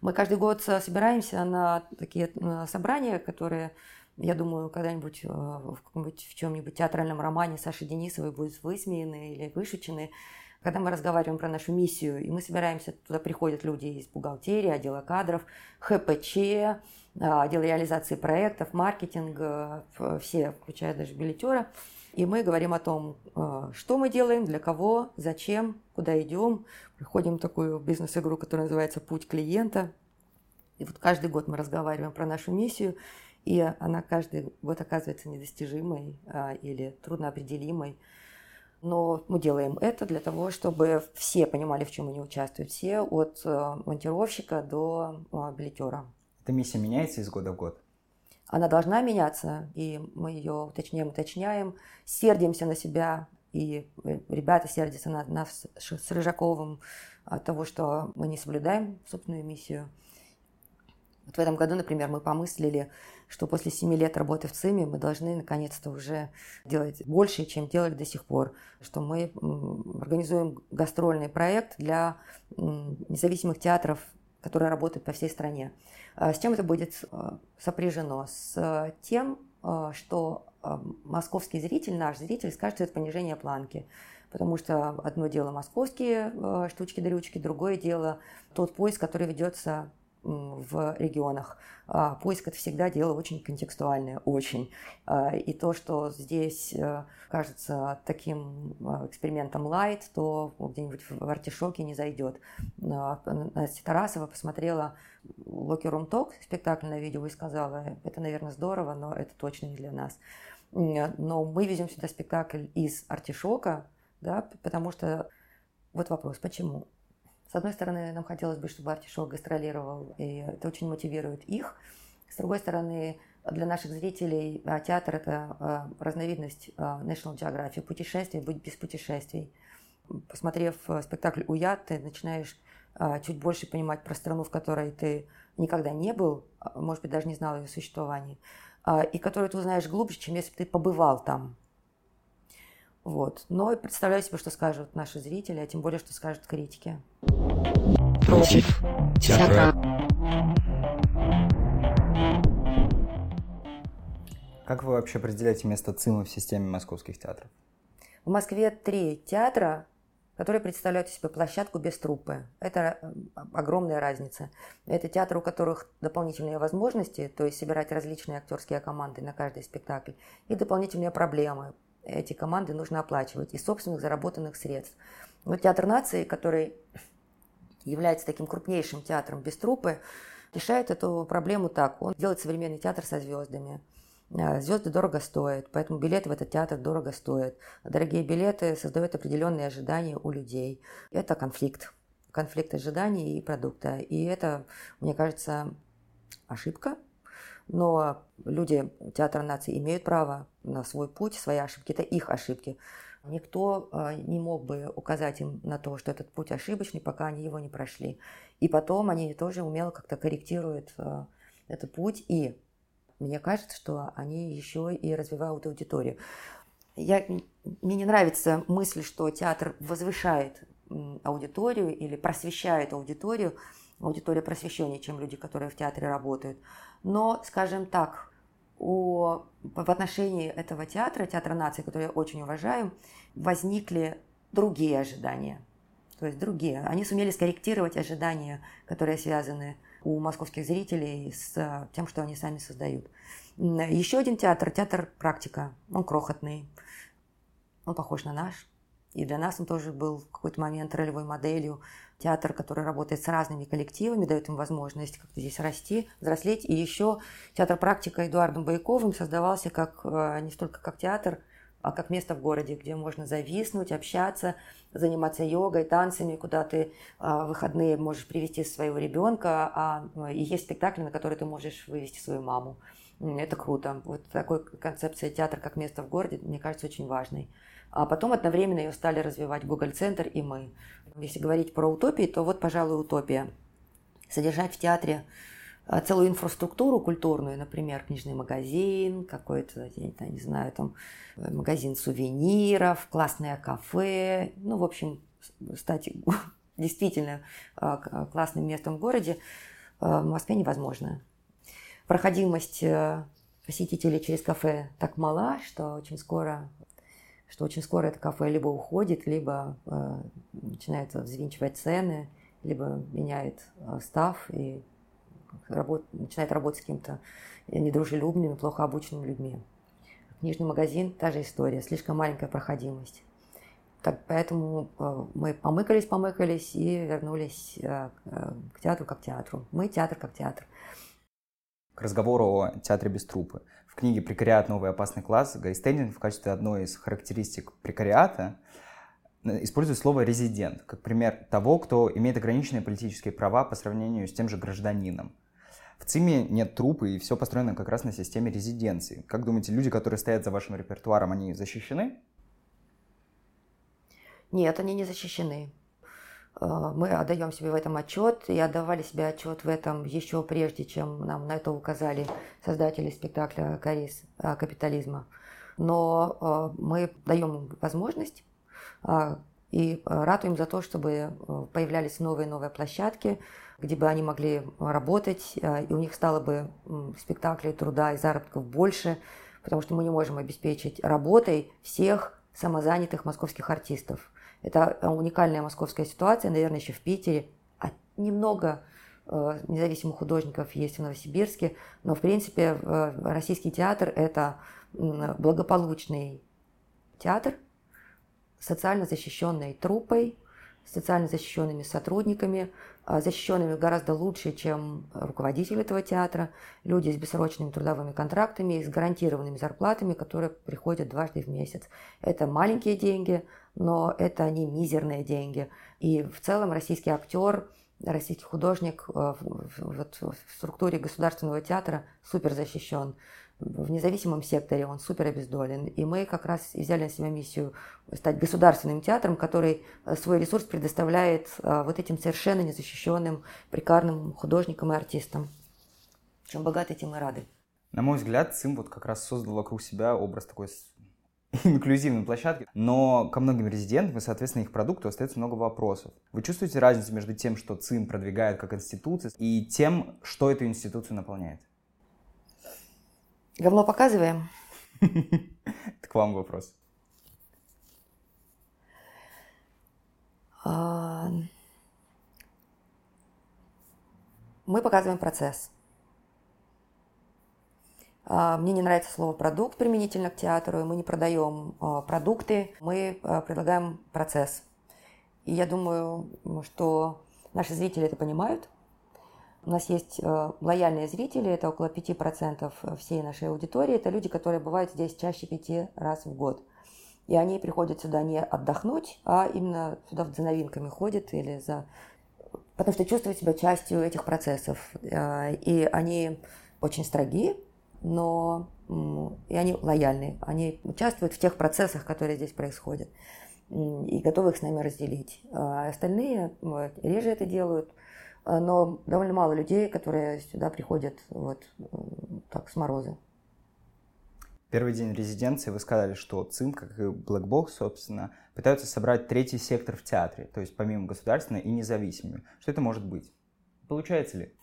Мы каждый год собираемся на такие собрания, которые, я думаю, когда-нибудь э, в каком-нибудь в чем-нибудь театральном романе Саши Денисовой будут высмеяны или вышучены. Когда мы разговариваем про нашу миссию, и мы собираемся, туда приходят люди из бухгалтерии, отдела кадров, ХПЧ, э, отдел реализации проектов, маркетинга, все, включая даже билетера. И мы говорим о том, э, что мы делаем, для кого, зачем, куда идем. Приходим в такую бизнес-игру, которая называется «Путь клиента». И вот каждый год мы разговариваем про нашу миссию, и она каждый год оказывается недостижимой а, или трудноопределимой. Но мы делаем это для того, чтобы все понимали, в чем они участвуют. Все от э, монтировщика до билетера. Эта миссия меняется из года в год? Она должна меняться, и мы ее уточняем, уточняем, сердимся на себя, и ребята сердятся на нас с Рыжаковым от того, что мы не соблюдаем собственную миссию. Вот в этом году, например, мы помыслили, что после семи лет работы в ЦИМе мы должны наконец-то уже делать больше, чем делали до сих пор. Что мы организуем гастрольный проект для независимых театров, которые работают по всей стране. А с чем это будет э, сопряжено? С э, тем, что московский зритель, наш зритель, скажет, что это понижение планки. Потому что одно дело московские штучки-дрючки, другое дело тот поиск, который ведется в регионах. А, поиск – это всегда дело очень контекстуальное, очень. А, и то, что здесь кажется таким экспериментом light, то где-нибудь в артишоке не зайдет. Настя Тарасова посмотрела Локи Рум Ток, спектакль видео, и сказала, это, наверное, здорово, но это точно не для нас. Но мы везем сюда спектакль из артишока, да, потому что вот вопрос, почему? С одной стороны, нам хотелось бы, чтобы артишок гастролировал, и это очень мотивирует их. С другой стороны, для наших зрителей а, театр – это а, разновидность а, National Geographic, путешествий, быть без путешествий. Посмотрев спектакль «Уят», ты начинаешь чуть больше понимать про страну, в которой ты никогда не был, может быть, даже не знал ее существовании, а, и которую ты узнаешь глубже, чем если бы ты побывал там. Вот. Но представляю себе, что скажут наши зрители, а тем более, что скажут критики. Против театра. Как вы вообще определяете место ЦИМа в системе московских театров? В Москве три театра, которые представляют себе площадку без труппы. Это э, огромная разница. Это театры, у которых дополнительные возможности, то есть собирать различные актерские команды на каждый спектакль, и дополнительные проблемы. Эти команды нужно оплачивать из собственных заработанных средств. Но Театр нации, который является таким крупнейшим театром без труппы, решает эту проблему так. Он делает современный театр со звездами. А, звезды дорого стоят, поэтому билеты в этот театр дорого стоят. Дорогие билеты создают определенные ожидания у людей. Это конфликт. Конфликт ожиданий и продукта. И это, мне кажется, ошибка. Но люди Театра нации имеют право на свой путь, свои ошибки. Это их ошибки. Никто а, не мог бы указать им на то, что этот путь ошибочный, пока они его не прошли. И потом они тоже умело как-то корректируют а, этот путь. И мне кажется, что они еще и развивают аудиторию. Я, мне не нравится мысль, что театр возвышает аудиторию или просвещает аудиторию. Аудитория просвещеннее, чем люди, которые в театре работают. Но, скажем так, у, в отношении этого театра, театра нации, который я очень уважаю, возникли другие ожидания. То есть другие. Они сумели скорректировать ожидания, которые связаны у московских зрителей с э, тем, что они сами создают. Еще один театр, театр «Практика». Он крохотный, он похож на наш. И для нас он тоже был в какой-то момент ролевой моделью. Театр, который работает с разными коллективами, дает им возможность как-то здесь расти, взрослеть. И еще театр «Практика» Эдуардом Байковым создавался как, э, не столько как театр, а как место в городе, где можно зависнуть, общаться, заниматься йогой, танцами, куда ты а, в выходные можешь привести своего ребенка, а, и есть спектакли, на которые ты можешь вывести свою маму. Это круто. Вот такой концепция театра как место в городе, мне кажется, очень важной. А потом одновременно ее стали развивать Google Центр и мы. Если говорить про утопии, то вот, пожалуй, утопия. Содержать в театре а, целую инфраструктуру культурную, например, книжный магазин, какой-то, я не знаю, там магазин сувениров, классное кафе, ну, в общем, стать действительно а, классным местом в городе, а, в Москве невозможно. Проходимость э, посетителей через кафе так мала, что очень скоро что очень скоро это кафе либо уходит, либо э, начинает взвинчивать цены, либо меняет э, став и работ, начинает работать с каким-то недружелюбными, плохо обученными людьми. Книжный магазин – та же история, слишком маленькая проходимость. Так, поэтому э, мы помыкались, помыкались и вернулись э, э, к театру как театру. Мы театр как театр. К разговору о театре без трупы. Книге «Прекариат. Новый опасный класс» Гарри Стендинг в качестве одной из характеристик прекариата использует слово «резидент» как пример того, кто имеет ограниченные политические права по сравнению с тем же гражданином. В ЦИМе нет трупы, и все построено как раз на системе резиденции. Как думаете, люди, которые стоят за вашим репертуаром, они защищены? Нет, они не защищены. Э, мы отдаем себе в этом отчет и отдавали себе отчет в этом еще прежде, чем нам на это указали создатели спектакля «Карис э, капитализма». Но э, мы даем возможность и ратуем за то, чтобы появлялись новые новые площадки, где бы они могли работать, и у них стало бы спектаклей, труда и заработков больше, потому что мы не можем обеспечить работой всех самозанятых московских артистов. Это уникальная московская ситуация, наверное, еще в Питере. А немного э, независимых художников есть в Новосибирске, но, в принципе, э, российский театр – это благополучный театр, социально защищенной труппой, социально защищенными сотрудниками, защищенными гораздо лучше, чем руководитель этого театра, люди с бессрочными трудовыми контрактами, с гарантированными зарплатами, которые приходят дважды в месяц. Это маленькие деньги, но это не мизерные деньги. И в целом российский актер, российский художник а, в, структуре государственного театра супер защищен в независимом секторе, он супер обездолен. И мы как раз взяли на себя миссию стать государственным театром, который э, свой ресурс предоставляет э, вот этим совершенно незащищенным, прикарным художникам и артистам. Чем богаты, тем и рады. На мой взгляд, ЦИМ вот как раз создал вокруг себя образ такой инклюзивной площадки, но ко многим резидентам и, соответственно, их продукту остается много вопросов. Вы чувствуете разницу между тем, что ЦИМ продвигает как институция, и тем, что эту институцию наполняет? Говно показываем? Это к вам вопрос. А, мы показываем процесс. А, мне не нравится слово продукт применительно к театру. Мы не продаем а, продукты, мы предлагаем процесс. И я думаю, что наши зрители это понимают. У нас есть лояльные зрители, это около 5% всей нашей аудитории. Это люди, которые бывают здесь чаще пяти раз в год. И они приходят сюда не отдохнуть, а именно сюда за новинками ходят или за... Потому что чувствуют себя частью этих процессов. А, и они очень строги, но и они лояльны. Они участвуют в тех процессах, которые здесь происходят. И готовы их с нами разделить. А остальные реже это делают. Но довольно мало людей, которые сюда приходят вот так с мороза первый день резиденции вы сказали, что ЦИМ, как и Box, собственно, пытаются собрать третий сектор в театре, то есть помимо государственного и независимый. Что это может быть? Получается ли?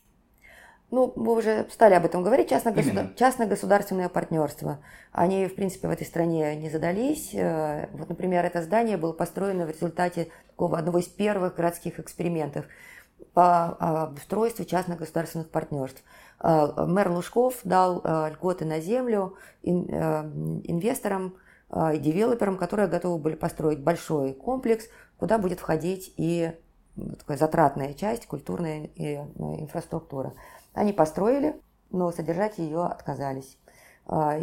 Ну, мы уже стали об этом говорить, частно-государ... частно-государственное партнерство. Они, в принципе, в этой стране не задались. Э, вот, например, это здание было построено в результате такого одного из первых городских экспериментов по обустройству частно-государственных партнерств. Э, мэр Лужков дал э, льготы на землю инвесторам и девелоперам, которые готовы были построить большой комплекс, куда будет входить и такая затратная часть, культурная инфраструктура. Они построили, но содержать ее отказались.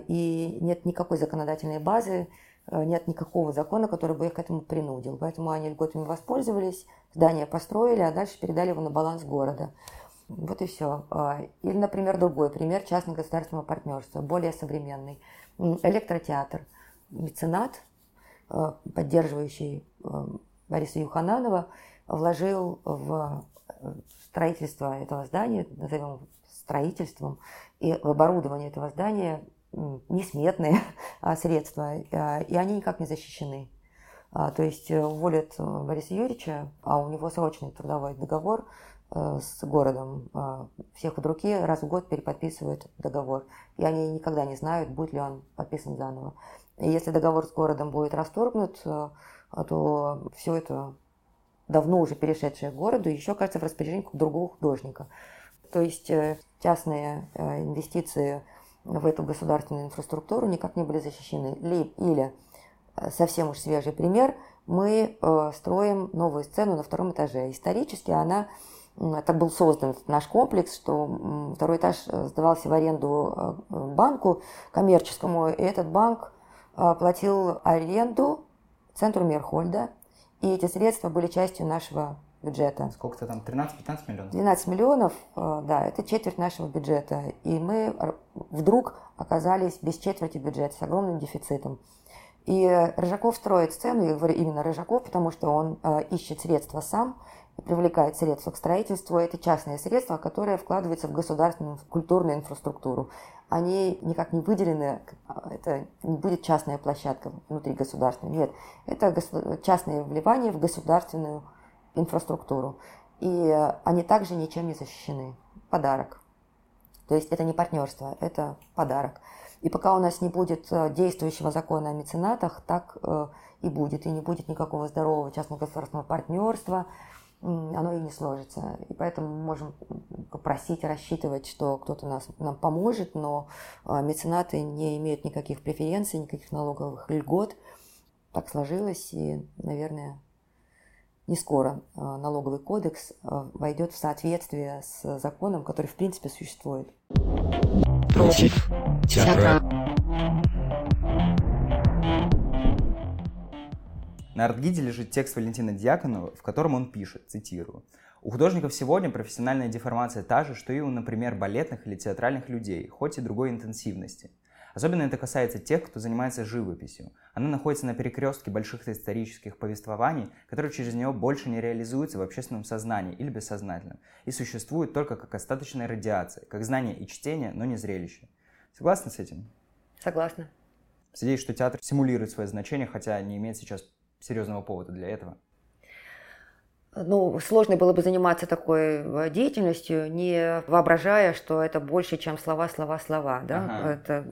И нет никакой законодательной базы, нет никакого закона, который бы их к этому принудил. Поэтому они льготами воспользовались, здание построили, а дальше передали его на баланс города. Вот и все. А, или, например, другой пример частно-государственного партнерства, более современный. Электротеатр. Меценат, а, поддерживающий а, Бориса Юхананова, вложил в строительство этого здания, назовем строительством, и в оборудование этого здания несметные средства, и они никак не защищены. То есть уволят Бориса Юрьевича, а у него срочный трудовой договор – Э, с городом. Э, всех от руки раз в год переподписывают договор. И они никогда не знают, будет ли он подписан заново. И если договор с городом будет расторгнут, э, то все это давно уже перешедшее городу еще, кажется, в распоряжении другого художника. То есть частные инвестиции в эту государственную инфраструктуру никак не были защищены. Или, совсем уж свежий пример, мы строим новую сцену на втором этаже. Исторически она так был создан наш комплекс, что второй этаж э, сдавался в аренду э, банку коммерческому, и этот банк э, платил аренду центру Мерхольда, и эти средства были частью нашего бюджета. Сколько-то там, 13-15 миллионов? 12 миллионов, да, это четверть нашего бюджета. И мы вдруг оказались без четверти бюджета, с огромным дефицитом. И Рыжаков строит сцену, я говорю именно Рыжаков, потому что он ищет средства сам, привлекает средства к строительству, это частные средства, которые вкладываются в государственную культурную инфраструктуру. Они никак не выделены, это не будет частная площадка внутри государства, нет, это частные вливания в государственную инфраструктуру. И они также ничем не защищены. Подарок. То есть это не партнерство, это подарок. И пока у нас не будет э, действующего закона о меценатах, так э, и будет. И не будет никакого здорового частно-государственного партнерства, оно и не сложится. И поэтому мы можем попросить, рассчитывать, что кто-то нас, нам поможет, но а, меценаты не имеют никаких преференций, никаких налоговых льгот. Так сложилось, и, наверное, не скоро а, налоговый кодекс а, войдет в соответствие с законом, который в принципе существует. Против театра. На артгиде лежит текст Валентина Дьяконова, в котором он пишет, цитирую, «У художников сегодня профессиональная деформация та же, что и у, например, балетных или театральных людей, хоть и другой интенсивности. Особенно это касается тех, кто занимается живописью. Она находится на перекрестке больших исторических повествований, которые через нее больше не реализуются в общественном сознании или бессознательном, и существуют только как остаточная радиация, как знание и чтение, но не зрелище. Согласны с этим? Согласна. Надеюсь, что театр симулирует свое значение, хотя не имеет сейчас серьезного повода для этого? ну, сложно было бы заниматься такой э, деятельностью, не воображая, что это больше, чем слова, слова, слова. Да? Ага. Это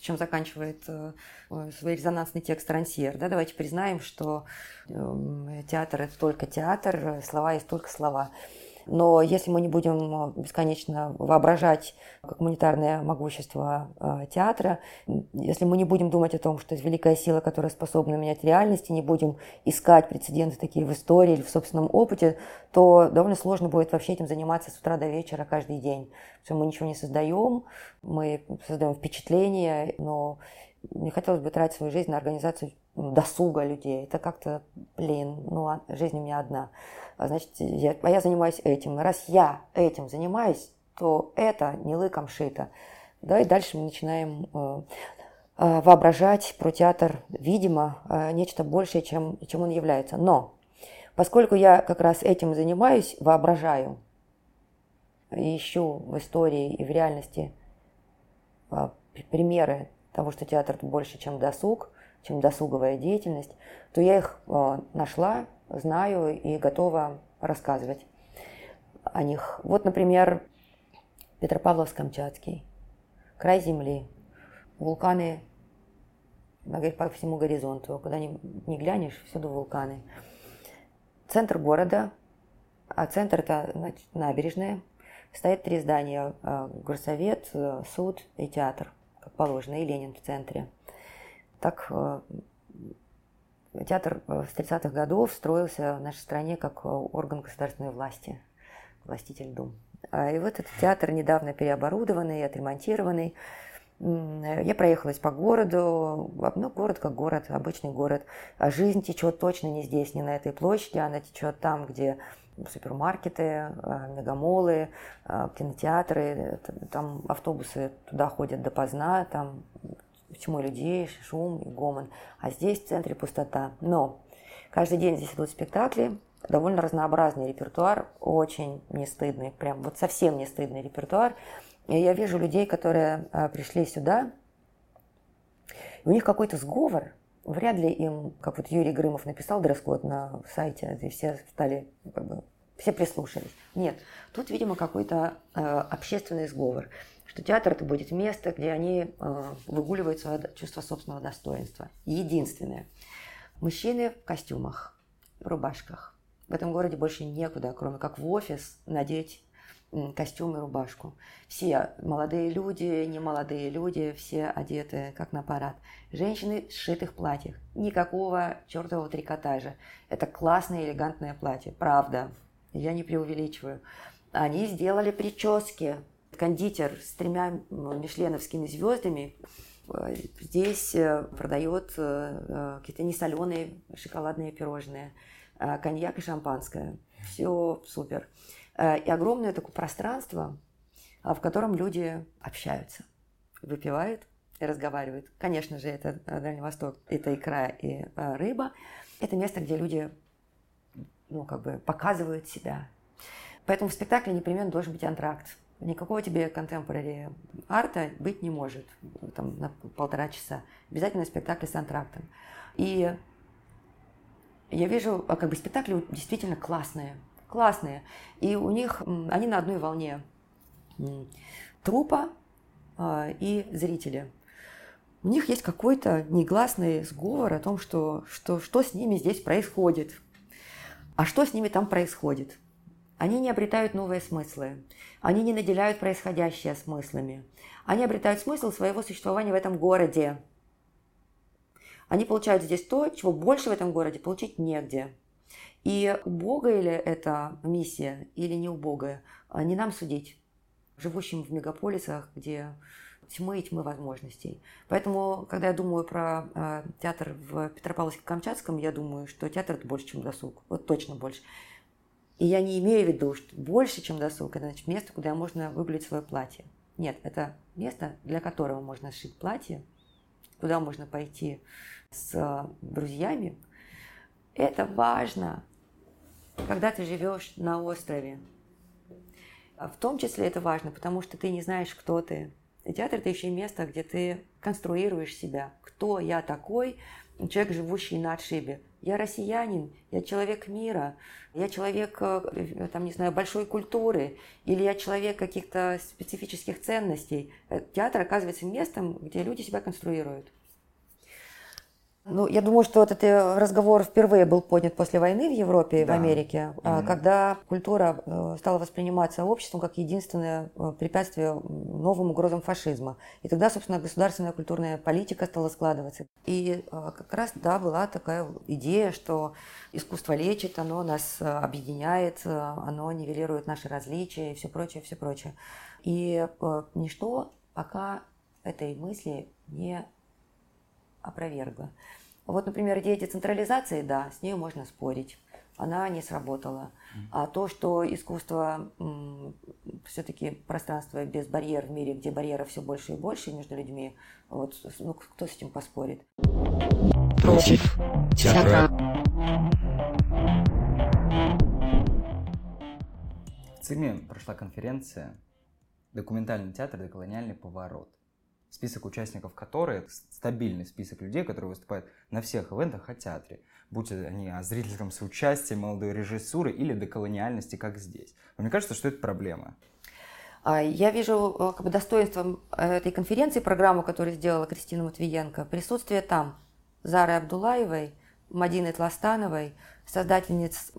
чем заканчивает э, свой резонансный текст Рансьер. Да? Давайте признаем, что э, театр – это только театр, слова есть только слова. Но если мы не будем э, бесконечно воображать гуманитарное могущество э, театра, если мы не будем думать о том, что это великая сила, которая способна менять реальность, и не будем искать прецеденты такие в истории или в собственном опыте, то довольно сложно будет вообще этим заниматься с утра до вечера каждый день. Все, мы ничего не создаем, мы создаем впечатление, но не хотелось бы тратить свою жизнь на организацию досуга людей. Это как-то, блин, ну, а жизнь у меня одна. А значит, я, а я занимаюсь этим. Раз я этим занимаюсь, то это не лыком шито. Да, и дальше мы начинаем э, э, воображать про театр, видимо, э, нечто большее, чем, чем он является. Но поскольку я как раз этим занимаюсь, воображаю, ищу в истории и в реальности э, примеры того, что театр больше, чем досуг, чем досуговая деятельность, то я их э, нашла, знаю и готова рассказывать о них. Вот, например, Петропавловск-Камчатский, край земли, вулканы по всему горизонту. Куда ни, ни глянешь, всюду вулканы. Центр города, а центр это набережная. Стоят три здания. Э, горсовет, э, суд и театр, как положено, и Ленин в центре. Так э, театр э, с 30-х годов строился в нашей стране как э, орган государственной власти, властитель дум. А, и вот этот театр недавно переоборудованный, отремонтированный. Я проехалась по городу, ну, город как город, обычный город. А жизнь течет точно не здесь, не на этой площади, она течет там, где супермаркеты, мегамолы, кинотеатры, там автобусы туда ходят допоздна, там тьмой людей, шум и гомон. А здесь в центре пустота. Но каждый день здесь идут спектакли, довольно разнообразный репертуар, очень не стыдный, прям вот совсем не стыдный репертуар. И я вижу людей, которые а, пришли сюда, и у них какой-то сговор, вряд ли им, как вот Юрий Грымов написал дресс-код на сайте, и все стали, как бы, все прислушались. Нет, тут, видимо, какой-то э, общественный сговор что театр это будет место, где они э, выгуливают свое чувство собственного достоинства. Единственное. Мужчины в костюмах, в рубашках. В этом городе больше некуда, кроме как в офис, надеть костюм и рубашку. Все молодые люди, немолодые люди, все одеты как на парад. Женщины в сшитых платьях. Никакого чертового трикотажа. Это классное элегантное платье. Правда. Я не преувеличиваю. Они сделали прически кондитер с тремя мишленовскими звездами э, здесь э, продает э, какие-то несоленые шоколадные пирожные, коньяк и шампанское. Все супер. И огромное такое пространство, в котором люди общаются, выпивают и разговаривают. Конечно же, это Дальний Восток, это икра и рыба. Это место, где люди ну, как бы показывают себя. Поэтому в спектакле непременно должен быть антракт. Никакого тебе контемпорари арта быть не может там, на полтора часа. Обязательно спектакль с антрактом. И я вижу, а как бы спектакли действительно классные. Классные. И у них, они на одной волне. Трупа а, и зрители. У них есть какой-то негласный сговор о том, что, что, что с ними здесь происходит. А что с ними там происходит? Они не обретают новые смыслы. Они не наделяют происходящее смыслами. Они обретают смысл своего существования в этом городе. Они получают здесь то, чего больше в этом городе получить негде. И убогая ли это миссия или не убогая, а не нам судить, живущим в мегаполисах, где тьмы и тьмы возможностей. Поэтому, когда я думаю про э, театр в Петропавловске-Камчатском, я думаю, что театр это больше, чем досуг. Вот точно больше. И я не имею в виду, что больше, чем досуг, это значит место, куда можно выгулить свое платье. Нет, это место, для которого можно сшить платье, куда можно пойти с э, друзьями. Это важно, когда ты живешь на острове. В том числе это важно, потому что ты не знаешь, кто ты. Театр – это еще и место, где ты конструируешь себя. Кто я такой, человек, живущий на отшибе. Я россиянин, я человек мира, я человек, э, там, не знаю, большой культуры, или я человек каких-то специфических ценностей. Э, театр оказывается местом, где люди себя конструируют. Ну, я думаю, что вот этот разговор впервые был поднят после войны в Европе и да. в Америке, mm-hmm. когда культура э, стала восприниматься обществом как единственное э, препятствие новым угрозам фашизма. И тогда, собственно, государственная культурная политика стала складываться. И э, как раз, да, была такая идея, что искусство лечит, оно нас объединяет, оно нивелирует наши различия и все прочее, все прочее. И ничто пока этой мысли не опровергло. Вот, например, идея децентрализации, да, с ней можно спорить. Она не сработала. А то, что искусство все-таки пространство без барьеров в мире, где барьеров все больше и больше между людьми, вот, ну, кто с этим поспорит? Против театра. В ЦИМе прошла конференция «Документальный театр. Деколониальный поворот» список участников которой стабильный список людей, которые выступают на всех ивентах о театре, будь они о зрительском соучастии, молодой режиссуры или деколониальности, как здесь. Но мне кажется, что это проблема. А, я вижу э, как бы, достоинством э, этой конференции, программу, которую сделала Кристина Матвиенко, присутствие там Зары Абдулаевой, Мадины Тластановой, создательниц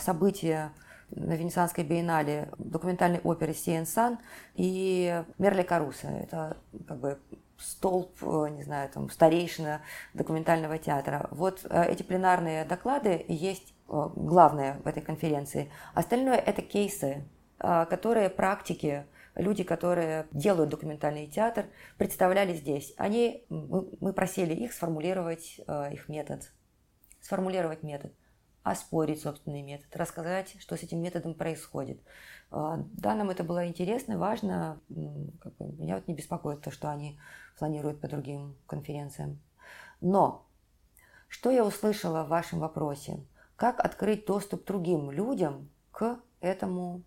события на Венецианской биеннале документальной оперы «Сиен Сан» и Мерли Каруса. Это как бы столб, э, не знаю, там, старейшина документального театра. Вот э, эти пленарные доклады есть э, главное в этой конференции. Остальное – это кейсы, которые практики, люди, которые делают документальный театр, представляли здесь. Они, мы просили их сформулировать их метод, сформулировать метод оспорить собственный метод, рассказать, что с этим методом происходит. А, да, нам это было интересно, важно. Как бы, меня вот не беспокоит то, что они планируют по другим конференциям. Но что я услышала в вашем вопросе? Как открыть доступ другим людям к этому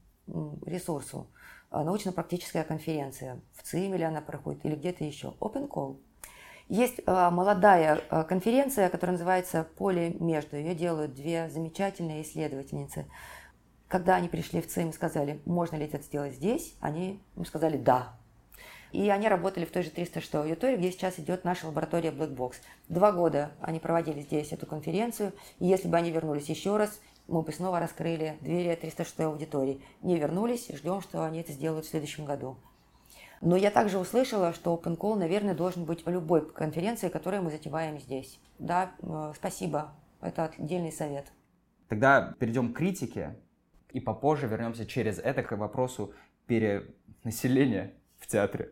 ресурсу? А, научно-практическая конференция. В ЦИМ или она проходит, или где-то еще. Open Call. Есть э, молодая э, конференция, которая называется «Поле между». Ее делают две замечательные исследовательницы. Когда они пришли в ЦИМ и сказали, можно ли это сделать здесь, они им сказали «да». И они работали в той же 306 аудитории, где сейчас идет наша лаборатория Black Box. Два года они проводили здесь эту конференцию, и если бы они вернулись еще раз, мы бы снова раскрыли двери 306 аудитории. Не вернулись, ждем, что они это сделают в следующем году. Но я также услышала, что Open Call, наверное, должен быть любой конференции, которую мы затеваем здесь. Да, э, спасибо. Это отдельный совет. Тогда перейдем к критике и попозже вернемся через это к вопросу перенаселения в театре.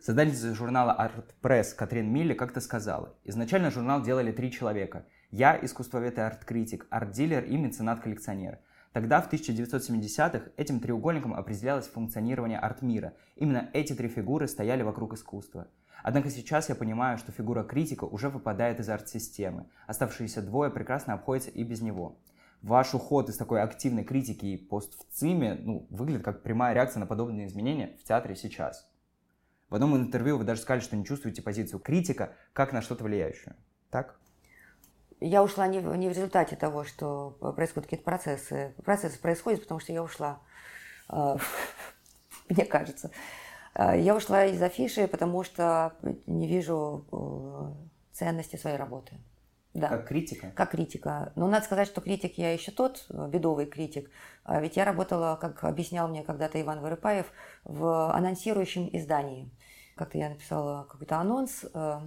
Создательница журнала Art Press Катрин Милли как-то сказала, изначально журнал делали три человека. Я, искусствовед и арт-критик, арт-дилер и меценат-коллекционер – Тогда, в 1970-х, этим треугольником определялось функционирование арт-мира. Именно эти три фигуры стояли вокруг искусства. Однако сейчас я понимаю, что фигура критика уже выпадает из арт-системы. Оставшиеся двое прекрасно обходятся и без него. Ваш уход из такой активной критики и пост в ЦИМе ну, выглядит как прямая реакция на подобные изменения в театре сейчас. В одном интервью вы даже сказали, что не чувствуете позицию критика как на что-то влияющую. Так? Я ушла не в, не в результате того, что происходят какие-то процессы. Процессы происходят, потому что я ушла, а, мне кажется. А, я ушла из афиши, потому что не вижу э, ценности своей работы. Да. Как критика? Как критика. Но надо сказать, что критик я еще тот, бедовый критик. А ведь я работала, как объяснял мне когда-то Иван Вырыпаев, в анонсирующем издании. Как-то я написала какой-то анонс, э,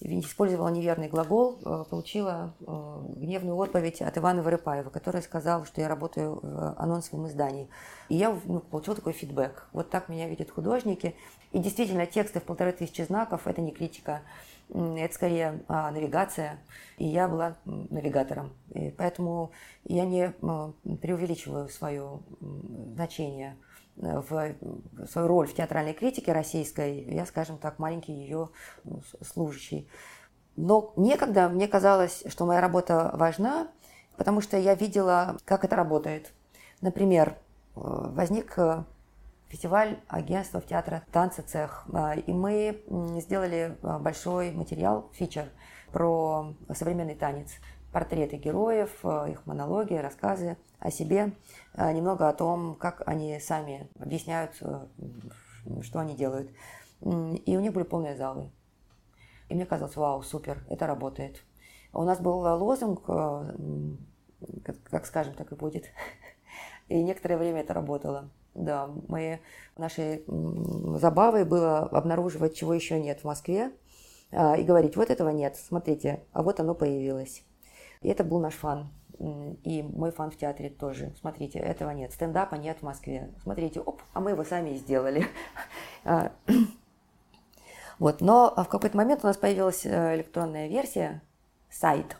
использовала неверный глагол, э, получила э, гневную отповедь от Ивана Вырыпаева, который сказал, что я работаю в анонсовом издании. И я ну, получила такой фидбэк. Вот так меня видят художники. И действительно, тексты в полторы тысячи знаков – это не критика, это скорее а, навигация. И я была навигатором. И поэтому я не преувеличиваю свое значение – в свою роль в театральной критике российской, я, скажем так, маленький ее ну, служащий. Но некогда мне казалось, что моя работа важна, потому что я видела, как это работает. Например, э, возник э, фестиваль агентства театра танца цех. А, и мы сделали большой материал, фичер, про современный танец. Портреты героев, а, их монологи, рассказы о себе, немного о том, как они сами объясняют, что они делают. И у них были полные залы. И мне казалось, вау, супер, это работает. У нас был лозунг, как скажем, так и будет. И некоторое время это работало. Да, мы, нашей забавой было обнаруживать, чего еще нет в Москве, и говорить, вот этого нет, смотрите, а вот оно появилось. И это был наш фан. И мой фан в театре тоже. Смотрите, этого нет. Стендапа нет в Москве. Смотрите, оп, а мы его сами сделали. А, вот, но в какой-то момент у нас появилась э, электронная версия, сайт.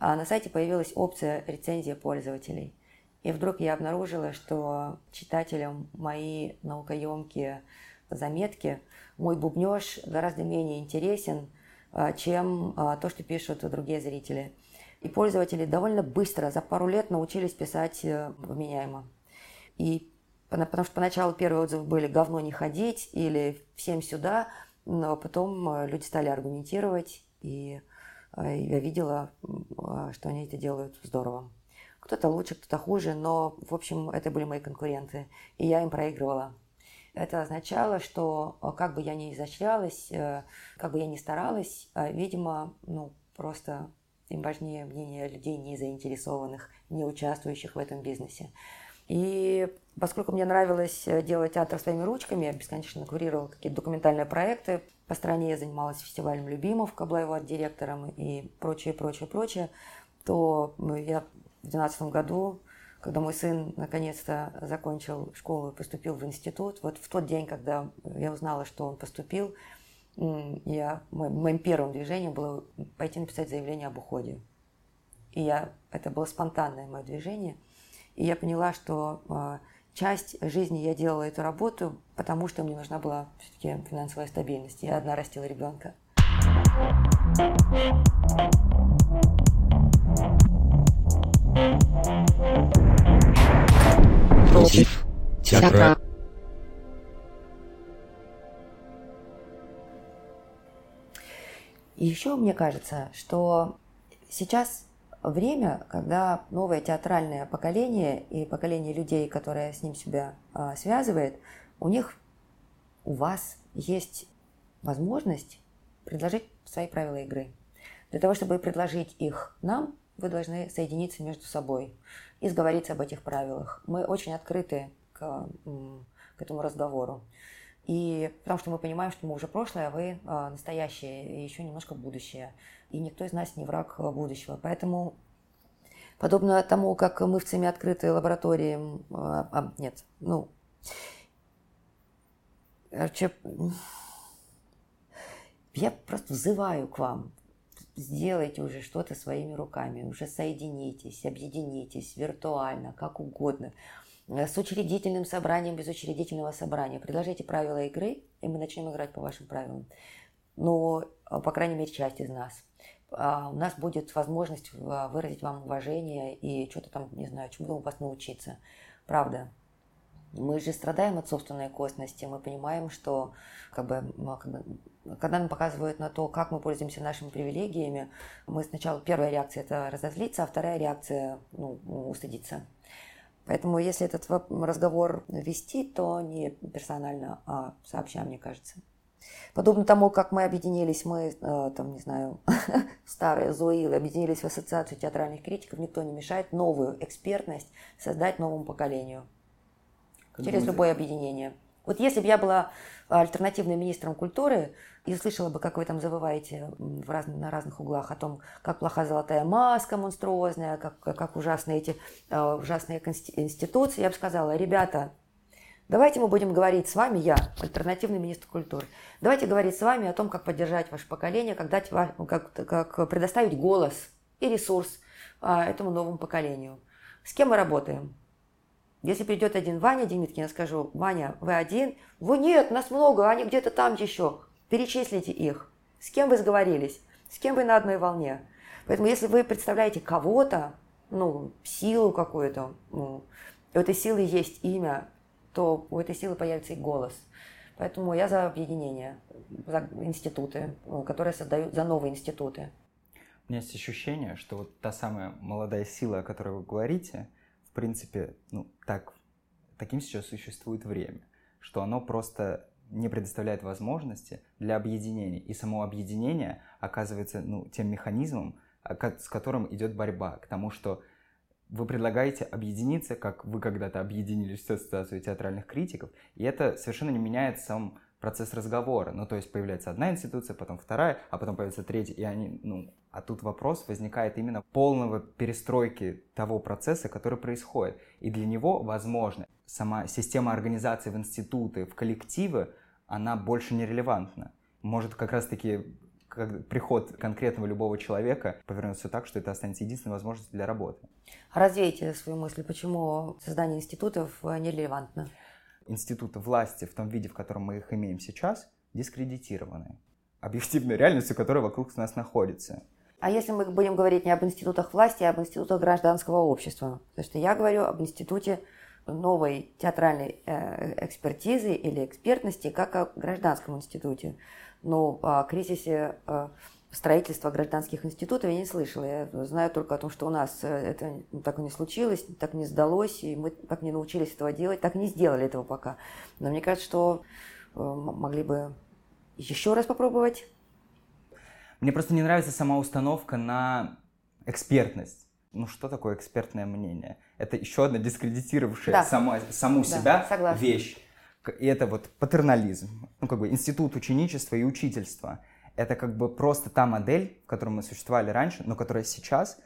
А на сайте появилась опция рецензия пользователей. И вдруг я обнаружила, что читателям мои наукоемкие заметки, мой бубнеж гораздо менее интересен, а, чем а, то, что пишут другие зрители. И пользователи довольно быстро, за пару лет научились писать э, вменяемо. И потому что поначалу первые отзывы были «говно не ходить» или «всем сюда», но потом э, люди стали аргументировать, и э, я видела, что они это делают здорово. Кто-то лучше, кто-то хуже, но, в общем, это были мои конкуренты, и я им проигрывала. Это означало, что как бы я ни изощрялась, как бы я ни старалась, видимо, ну, просто им важнее мнение людей, не заинтересованных, не участвующих в этом бизнесе. И поскольку мне нравилось делать театр своими ручками, я бесконечно курировала какие-то документальные проекты. По стране я занималась фестивалем любимов, была его директором и прочее, прочее, прочее, то я в 2012 году, когда мой сын наконец-то закончил школу и поступил в институт, вот в тот день, когда я узнала, что он поступил, я, моим первым движением было пойти написать заявление об уходе. И я, это было спонтанное мое движение. И я поняла, что э, часть жизни я делала эту работу, потому что мне нужна была все-таки финансовая стабильность. Я одна растила ребенка. Против театра. И еще мне кажется, что сейчас время, когда новое театральное поколение и поколение людей, которое с ним себя а, связывает, у них, у вас есть возможность предложить свои правила игры. Для того, чтобы предложить их нам, вы должны соединиться между собой и сговориться об этих правилах. Мы очень открыты к, к этому разговору. И потому что мы понимаем, что мы уже прошлое, а вы а, настоящее и еще немножко будущее. И никто из нас не враг будущего. Поэтому подобно тому, как мы в ЦИМе открыты лаборатории, а, а, нет, ну, короче, я просто взываю к вам сделайте уже что-то своими руками, уже соединитесь, объединитесь виртуально, как угодно, с учредительным собранием, без учредительного собрания. Предложите правила игры, и мы начнем играть по вашим правилам. Но, э, по крайней мере, часть из нас. А у нас будет возможность э, выразить вам уважение и что-то там, не знаю, чему у вас научиться. Правда. Мы же страдаем от собственной косности, мы понимаем, что бы, как бы, когда нам показывают на то, как мы пользуемся нашими привилегиями, мы сначала, первая реакция – это разозлиться, а вторая реакция ну, – устыдиться. Поэтому если этот разговор вести, то не персонально, а сообща, мне кажется. Подобно тому, как мы объединились, мы, э, там, не знаю, старые Зоилы, объединились в Ассоциацию театральных критиков, никто не мешает новую экспертность создать новому поколению – через любое объединение. Вот если бы я была альтернативным министром культуры и слышала бы, как вы там завываете в раз, на разных углах о том, как плоха золотая маска монструозная, как, как ужасные эти э, ужасные институции, я бы сказала, ребята, давайте мы будем говорить с вами, я, альтернативный министр культуры, давайте говорить с вами о том, как поддержать ваше поколение, как, дать, как, как предоставить голос и ресурс э, этому новому поколению. С кем мы работаем? Если придет один Ваня Демиткин, я скажу, Ваня, вы один? Вы нет, нас много, они где-то там еще. Перечислите их. С кем вы сговорились? С кем вы на одной волне? Поэтому если вы представляете кого-то, ну, силу какую-то, ну, у этой силы есть имя, то у этой силы появится и голос. Поэтому я за объединение, за институты, которые создают, за новые институты. У меня есть ощущение, что вот та самая молодая сила, о которой вы говорите, в принципе, ну, так, таким сейчас существует время, что оно просто не предоставляет возможности для объединения. И само объединение оказывается ну, тем механизмом, а, с которым идет борьба, к тому, что вы предлагаете объединиться, как вы когда-то объединились в Ассоциацию театральных критиков, и это совершенно не меняет сам процесс разговора. Ну, то есть появляется одна институция, потом вторая, а потом появится третья, и они, ну, а тут вопрос возникает именно полного перестройки того процесса, который происходит. И для него, возможно, сама система организации в институты, в коллективы, она больше не релевантна. Может, как раз-таки как приход конкретного любого человека повернется так, что это останется единственной возможностью для работы. Развейте свою мысль, почему создание институтов э, нерелевантно? Институты власти в том виде, в котором мы их имеем сейчас, дискредитированы. Объективной реальностью, которая вокруг нас находится. А если мы будем говорить не об институтах власти, а об институтах гражданского общества? Потому что я говорю об институте новой театральной э, экспертизы или экспертности, как о гражданском институте. Но о кризисе э, строительства гражданских институтов я не слышала. Я знаю только о том, что у нас э, это так и не случилось, так не сдалось, и мы так не научились этого делать, так не сделали этого пока. Но мне кажется, что могли бы еще раз попробовать. Мне просто не нравится сама установка на экспертность. Ну что такое экспертное мнение? Это еще одна дискредитировавшая да. сама, саму да, себя согласна. вещь. И это вот патернализм. Ну как бы институт ученичества и учительства. Это как бы просто та модель, в которой мы существовали раньше, но которая сейчас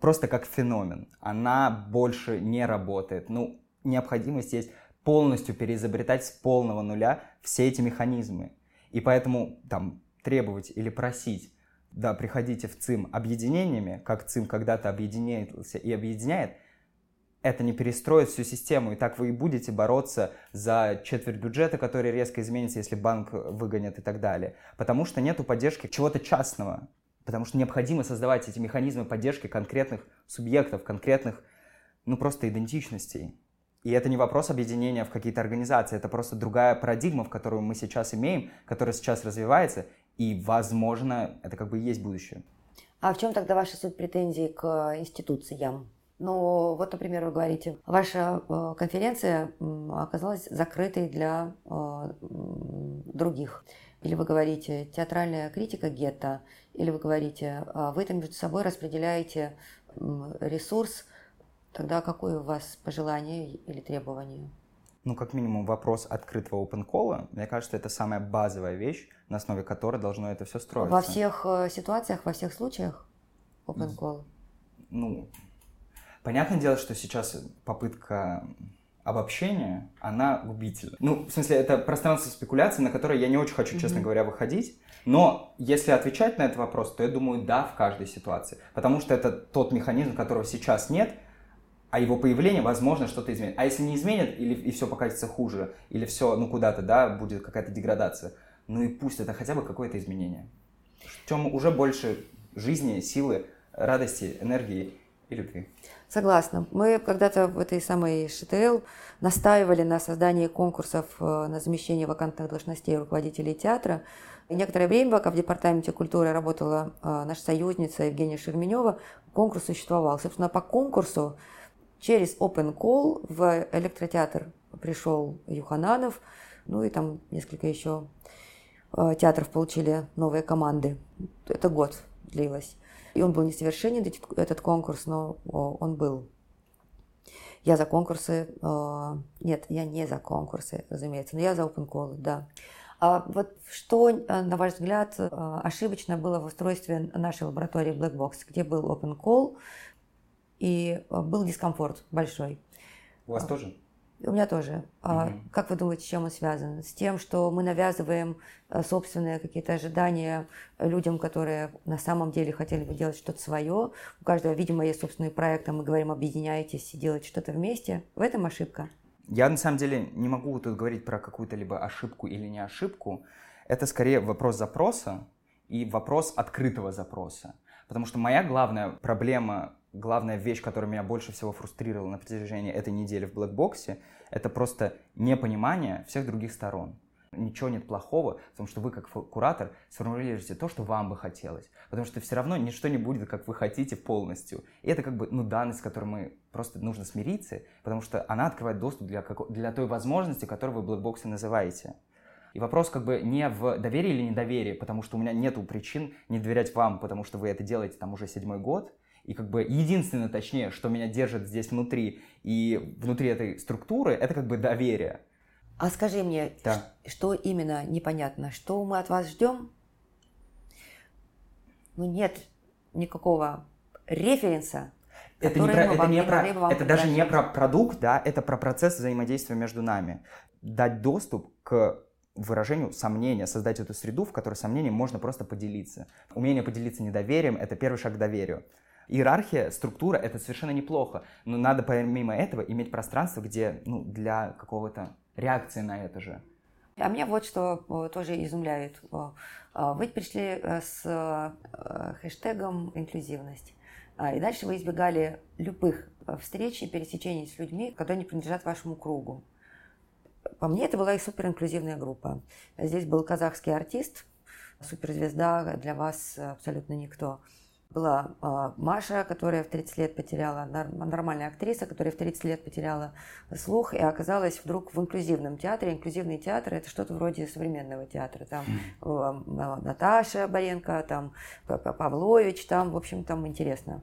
просто как феномен. Она больше не работает. Ну, необходимость есть полностью переизобретать с полного нуля все эти механизмы. И поэтому там требовать или просить да, приходите в ЦИМ объединениями, как ЦИМ когда-то объединился и объединяет, это не перестроит всю систему, и так вы и будете бороться за четверть бюджета, который резко изменится, если банк выгонят и так далее. Потому что нету поддержки чего-то частного, потому что необходимо создавать эти механизмы поддержки конкретных субъектов, конкретных, ну, просто идентичностей. И это не вопрос объединения в какие-то организации, это просто другая парадигма, в которую мы сейчас имеем, которая сейчас развивается, и, возможно, это как бы и есть будущее. А в чем тогда ваши претензии к институциям? Ну, вот, например, вы говорите, ваша э, конференция оказалась закрытой для э, других. Или вы говорите театральная критика гетто, или вы говорите, а вы там между собой распределяете ресурс, тогда какое у вас пожелание или требование? ну, как минимум, вопрос открытого open call, мне кажется, это самая базовая вещь, на основе которой должно это все строиться. Во всех э, ситуациях, во всех случаях open call? Ну, понятное дело, что сейчас попытка обобщения, она губительна. Ну, в смысле, это пространство спекуляций, на которое я не очень хочу, честно mm-hmm. говоря, выходить. Но если отвечать на этот вопрос, то я думаю, да, в каждой ситуации. Потому что это тот механизм, которого сейчас нет, а его появление, возможно, что-то изменит. А если не изменит, или и все покатится хуже, или все, ну, куда-то, да, будет какая-то деградация, ну и пусть это хотя бы какое-то изменение. В чем уже больше жизни, силы, радости, энергии и любви. Согласна. Мы когда-то в этой самой ШТЛ настаивали на создании конкурсов э, на замещение вакантных должностей руководителей театра. И некоторое время, пока в Департаменте культуры работала э, наша союзница Евгения Шерменева, конкурс существовал. Собственно, по конкурсу Через Open Call в электротеатр пришел Юхананов, ну и там несколько еще э, театров получили новые команды. Это год длилось. И он был несовершенен, этот конкурс, но он был. Я за конкурсы... Э, нет, я не за конкурсы, разумеется, но я за open call, да. А вот что, э, на ваш взгляд, ошибочно было в устройстве нашей лаборатории Black Box, где был open call, и э, был дискомфорт большой. У вас тоже? У меня тоже. А как вы думаете, с чем он связан? С тем, что мы навязываем э, собственные какие-то ожидания людям, которые на самом деле хотели бы делать что-то свое. У каждого, видимо, есть собственный проект, а мы говорим, объединяйтесь и делайте что-то вместе. В этом ошибка. Я на самом деле не могу тут говорить про какую-то либо ошибку или не ошибку. Это скорее вопрос запроса и вопрос открытого запроса. Потому что моя главная проблема главная вещь, которая меня больше всего фрустрировала на протяжении этой недели в блэкбоксе, это просто непонимание всех других сторон. Ничего нет плохого в том, что вы, как куратор, сформулируете то, что вам бы хотелось. Потому что все равно ничто не будет, как вы хотите полностью. И это как бы ну, данность, с которой мы просто нужно смириться, потому что она открывает доступ для, как... для той возможности, которую вы в блэкбоксе называете. И вопрос как бы не в доверии или недоверии, потому что у меня нету причин не доверять вам, потому что вы это делаете там уже седьмой год. И как бы единственное, точнее, что меня держит здесь внутри и внутри этой структуры, это как бы доверие. А скажи мне, да. что именно непонятно? Что мы от вас ждем? Ну нет никакого референса, это, не про, это, не про, это даже не про продукт, да, это про процесс взаимодействия между нами. Дать доступ к выражению сомнения, создать эту среду, в которой сомнением можно просто поделиться. Умение поделиться недоверием – это первый шаг к доверию. Иерархия, структура – это совершенно неплохо, но надо помимо этого иметь пространство, где ну, для какого-то реакции на это же. А меня вот что э, тоже изумляет. Э, э, вы пришли с хэштегом «инклюзивность». А, и дальше вы избегали любых встреч и пересечений с людьми, которые не принадлежат вашему кругу. По мне, это была и суперинклюзивная группа. Здесь был казахский артист, суперзвезда, для вас абсолютно никто – была э, Маша, которая в 30 лет потеряла, нормальная актриса, которая в 30 лет потеряла слух и оказалась вдруг в инклюзивном театре. Инклюзивный театр – это что-то вроде современного театра. Там э, Наташа Баренко, там Павлович, там, в общем, там интересно.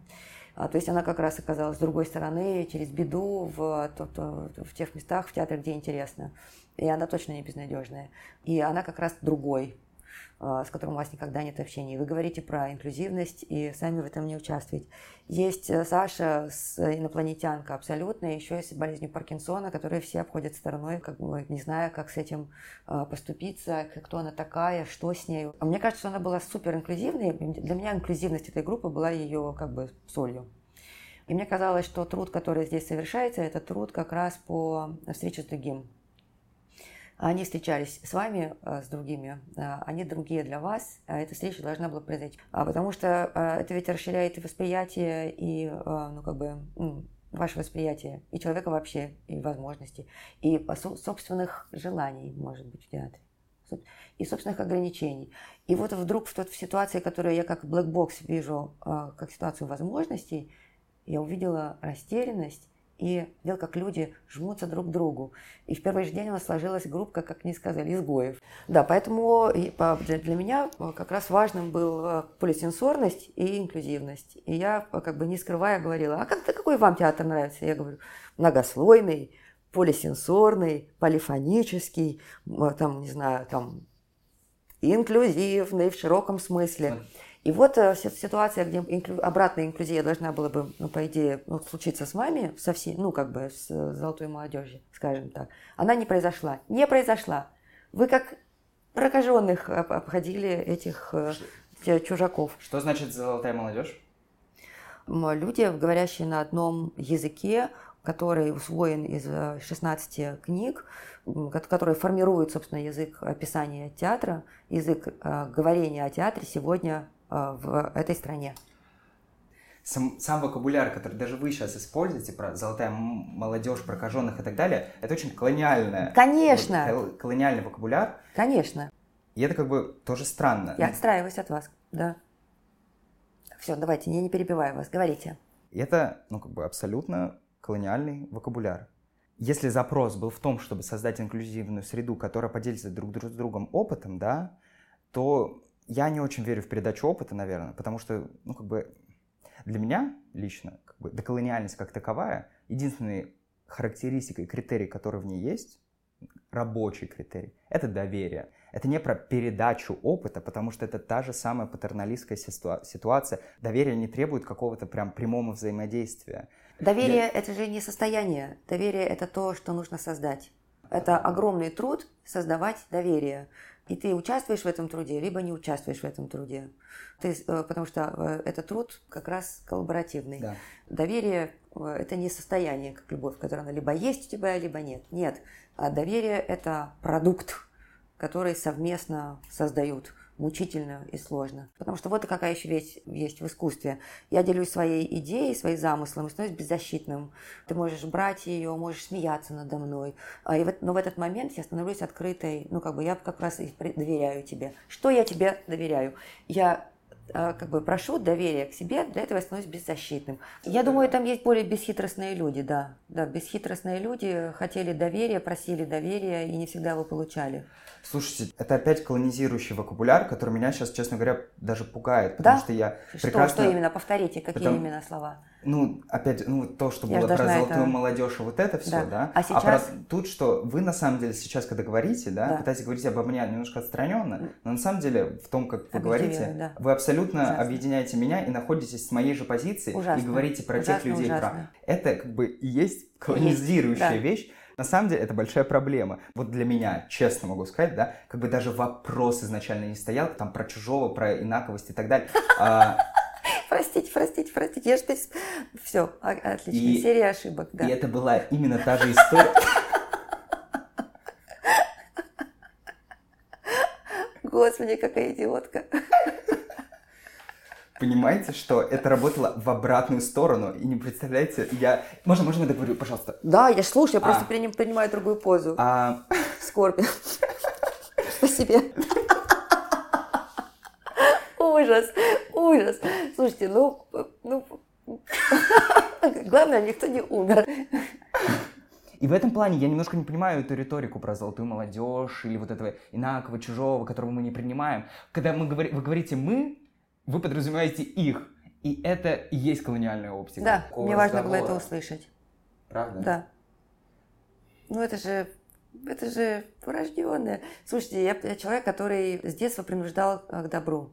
А, то есть она как раз оказалась с другой стороны, через беду, в, в, в тех местах в театре, где интересно. И она точно не безнадежная. И она как раз другой а, с которым у вас никогда нет общения. Вы говорите про инклюзивность и сами в этом не участвуете. Есть э, Саша, с инопланетянка абсолютно, еще есть болезнью Паркинсона, которую все обходят стороной, как бы не зная, как с этим а, поступиться, кто она такая, что с ней. А мне кажется, что она была супер инклюзивной. Для меня инклюзивность этой группы была ее как бы солью. И мне казалось, что труд, который здесь совершается, это труд как раз по встрече с другим они встречались с вами, э, с другими, э, они другие для вас, а эта встреча должна была произойти. А потому что э, это ведь расширяет и восприятие, и, ну, как бы, ваше восприятие, и человека вообще, и возможностей, и собственных желаний, может быть, в театре и собственных ограничений. И вот вдруг в, тот, в ситуации, которую я как black box вижу, как ситуацию возможностей, я увидела растерянность и видел, как люди жмутся друг к другу. И в первый же день у нас сложилась группа, как мне сказали, изгоев. Да, поэтому для меня э, как раз важным был э, полисенсорность и инклюзивность. И я, э, как бы не скрывая, говорила, а как, какой вам театр нравится? Я говорю, многослойный, полисенсорный, полифонический, там, не знаю, там, инклюзивный в широком смысле. И вот э, ситуация, где инклю... обратная инклюзия должна была бы, ну, по идее, ну, случиться с вами, со всей, ну, как бы с золотой молодежью, скажем так, она не произошла. Не произошла. Вы как прокаженных обходили этих э, чужаков. Что значит золотая молодежь? Люди, говорящие на одном языке, который усвоен из 16 э, книг, который формирует, собственно, язык описания театра, язык говорения о театре сегодня Э, в этой стране. Сам, сам вокабуляр, который даже вы сейчас используете, про золотая молодежь, прокаженных и так далее, это очень колониальное. Конечно. Вот, колониальный вокабуляр. Конечно. И это как бы тоже странно. Я отстраиваюсь от вас, да. Все, давайте, я не перебиваю вас, говорите. И это, ну, как бы абсолютно колониальный вокабуляр. Если запрос был в том, чтобы создать инклюзивную среду, которая поделится друг с другом опытом, да, то я не очень верю в передачу опыта, наверное, потому что, ну, как бы, для меня лично, как бы, деколониальность как таковая, единственной характеристикой, критерий, который в ней есть, рабочий критерий, это доверие. Это не про передачу опыта, потому что это та же самая патерналистская ситуация. Доверие не требует какого-то прям прямого взаимодействия. Доверие Я... это же не состояние. Доверие это то, что нужно создать. Это огромный труд создавать доверие. И ты участвуешь в этом труде, либо не участвуешь в этом труде. Ты, э, потому что э, этот труд как раз коллаборативный. Да. Доверие э, – это не состояние, как любовь, которое она либо есть у тебя, либо нет. Нет. А доверие – это продукт, который совместно создают мучительно и сложно. Потому что вот какая еще вещь есть в искусстве. Я делюсь своей идеей, своим замыслом и становлюсь беззащитным. Ты можешь брать ее, можешь смеяться надо мной. А, и в, но в этот момент я становлюсь открытой. Ну, как бы я как раз и доверяю тебе. Что я тебе доверяю? Я как бы прошу доверия к себе, для этого я становлюсь беззащитным. Я думаю, там есть более бесхитростные люди, да. Да, бесхитростные люди хотели доверия, просили доверия и не всегда его получали. Слушайте, это опять колонизирующий вокабуляр, который меня сейчас, честно говоря, даже пугает, потому да? что я что, прекрасно... Что именно? Повторите, какие Потому... именно слова? Ну, опять, ну, то, что я было про золотую это... молодежь и вот это все, да. да? А, сейчас... а про тут, что вы на самом деле сейчас, когда говорите, да, да. пытаетесь говорить обо мне немножко отстраненно, но на самом деле в том, как вы говорите, да. вы абсолютно ужасно. объединяете меня и находитесь с моей же позиции ужасно. и говорите про ужасно, тех людей. Ужасно. Про... Это как бы и есть колонизирующая есть, да. вещь. На самом деле это большая проблема. Вот для меня, честно могу сказать, да, как бы даже вопрос изначально не стоял, там про чужого, про инаковость и так далее. А, простите, простите, простите, я же здесь... Все, отлично, и, серия ошибок, да. И это была именно та же история. Господи, какая идиотка. Понимаете, что это работало в обратную сторону. И не представляете, я... Можно, можно я договорю, пожалуйста? Да, я слушаю, я просто а. принимаю другую позу. А... Скорби. Спасибо. Ужас, ужас. Слушайте, ну, ну, главное, никто не умер. И в этом плане я немножко не понимаю эту риторику про золотую молодежь или вот этого инакового, чужого, которого мы не принимаем. Когда мы говори, вы говорите «мы», вы подразумеваете их. И это и есть колониальная оптика. Да, мне важно было это услышать. Правда? Да. Ну это же, это же порожденное. Слушайте, я, я человек, который с детства принуждал к добру.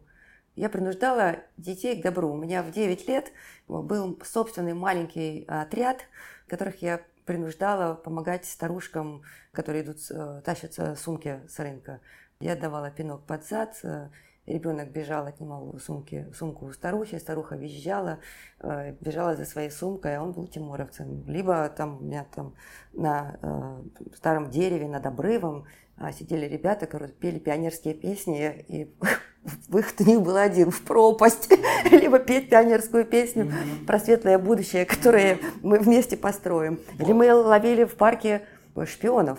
Я принуждала детей к добру. У меня в 9 лет был собственный маленький отряд, которых я принуждала помогать старушкам, которые идут, э, тащатся сумки с рынка. Я давала пинок под зад, э, Ребенок бежал, отнимал сумки, сумку у старухи, старуха визжала, э, бежала за своей сумкой, а он был тимуровцем. Либо там у меня там на э, старом дереве над обрывом э, сидели ребята, которые пели пионерские песни, и выход у них был один – в пропасть, либо петь пионерскую песню mm-hmm. про светлое будущее, которое мы вместе построим. Или мы ловили в парке шпионов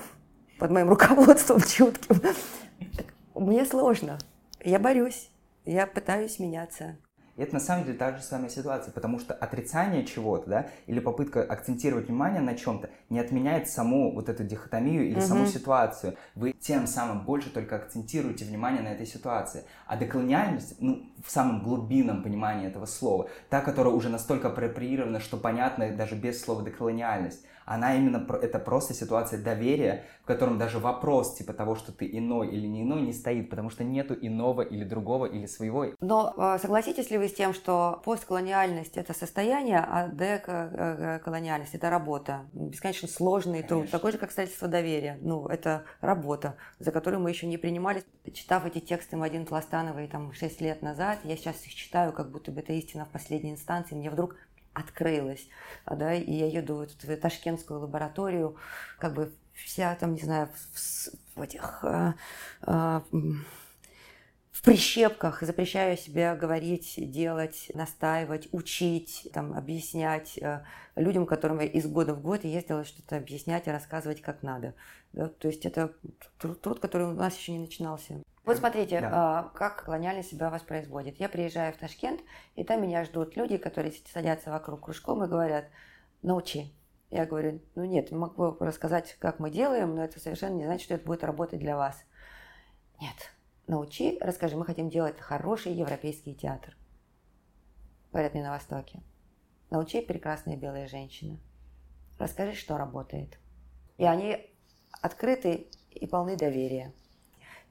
под моим руководством чутким. Мне сложно. Я борюсь, я пытаюсь меняться. И это на самом деле та же самая ситуация, потому что отрицание чего-то, да, или попытка акцентировать внимание на чем-то не отменяет саму вот эту дихотомию или угу. саму ситуацию. Вы тем самым больше только акцентируете внимание на этой ситуации. А деколониальность, ну, в самом глубинном понимании этого слова, та, которая уже настолько апроприирована, что понятно даже без слова деколониальность, она именно, это просто ситуация доверия, в котором даже вопрос типа того, что ты иной или не иной, не стоит, потому что нету иного или другого или своего. Но а, согласитесь ли вы с тем, что постколониальность – это состояние, а деколониальность – это работа? Бесконечно сложный Конечно. труд, такой же, как строительство доверия. Ну, это работа, за которую мы еще не принимались. Читав эти тексты Мадин Пластановой там 6 лет назад, я сейчас их читаю, как будто бы это истина в последней инстанции, мне вдруг открылась, да, и я еду в ташкентскую лабораторию, как бы вся там, не знаю, в, в этих э, э, в прищепках, запрещаю себе говорить, делать, настаивать, учить, там, объяснять э, людям, которым я из года в год ездила что-то объяснять и рассказывать как надо. Да? То есть это труд, который у нас еще не начинался. Вот смотрите, да. А, как колониальность себя воспроизводит. Я приезжаю в Ташкент, и там меня ждут люди, которые садятся вокруг кружком и говорят, научи. Я говорю, ну нет, могу рассказать, как мы делаем, но это совершенно не значит, что это будет работать для вас. Нет, научи, расскажи, мы хотим делать хороший европейский театр. Говорят мне на Востоке. Научи прекрасные белые женщины. Расскажи, что работает. И они открыты и полны доверия.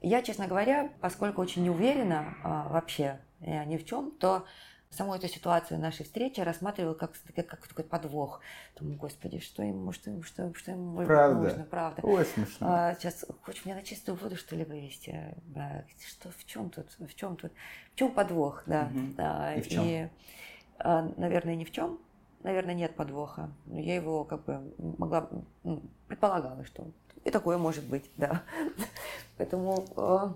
Я, честно говоря, поскольку очень не уверена а, вообще э, ни в чем, то саму эту ситуацию нашей встречи рассматривала как, как, как такой подвох. Думаю, господи, что ему, что, что, что ему правда. нужно, правда. Ой, смешно. А, сейчас хочешь меня на чистую воду, что ли, вывести? Да. Что, в чем тут, в чем тут, в чем подвох, да. Угу. да. И в чем? И, а, наверное, ни в чем. Наверное, нет подвоха. Я его как бы могла, предполагала, что и такое может быть, да. Поэтому, э,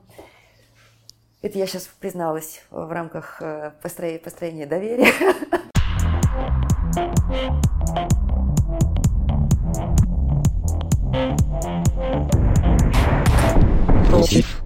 Это я сейчас призналась в рамках э, построения, доверия. Против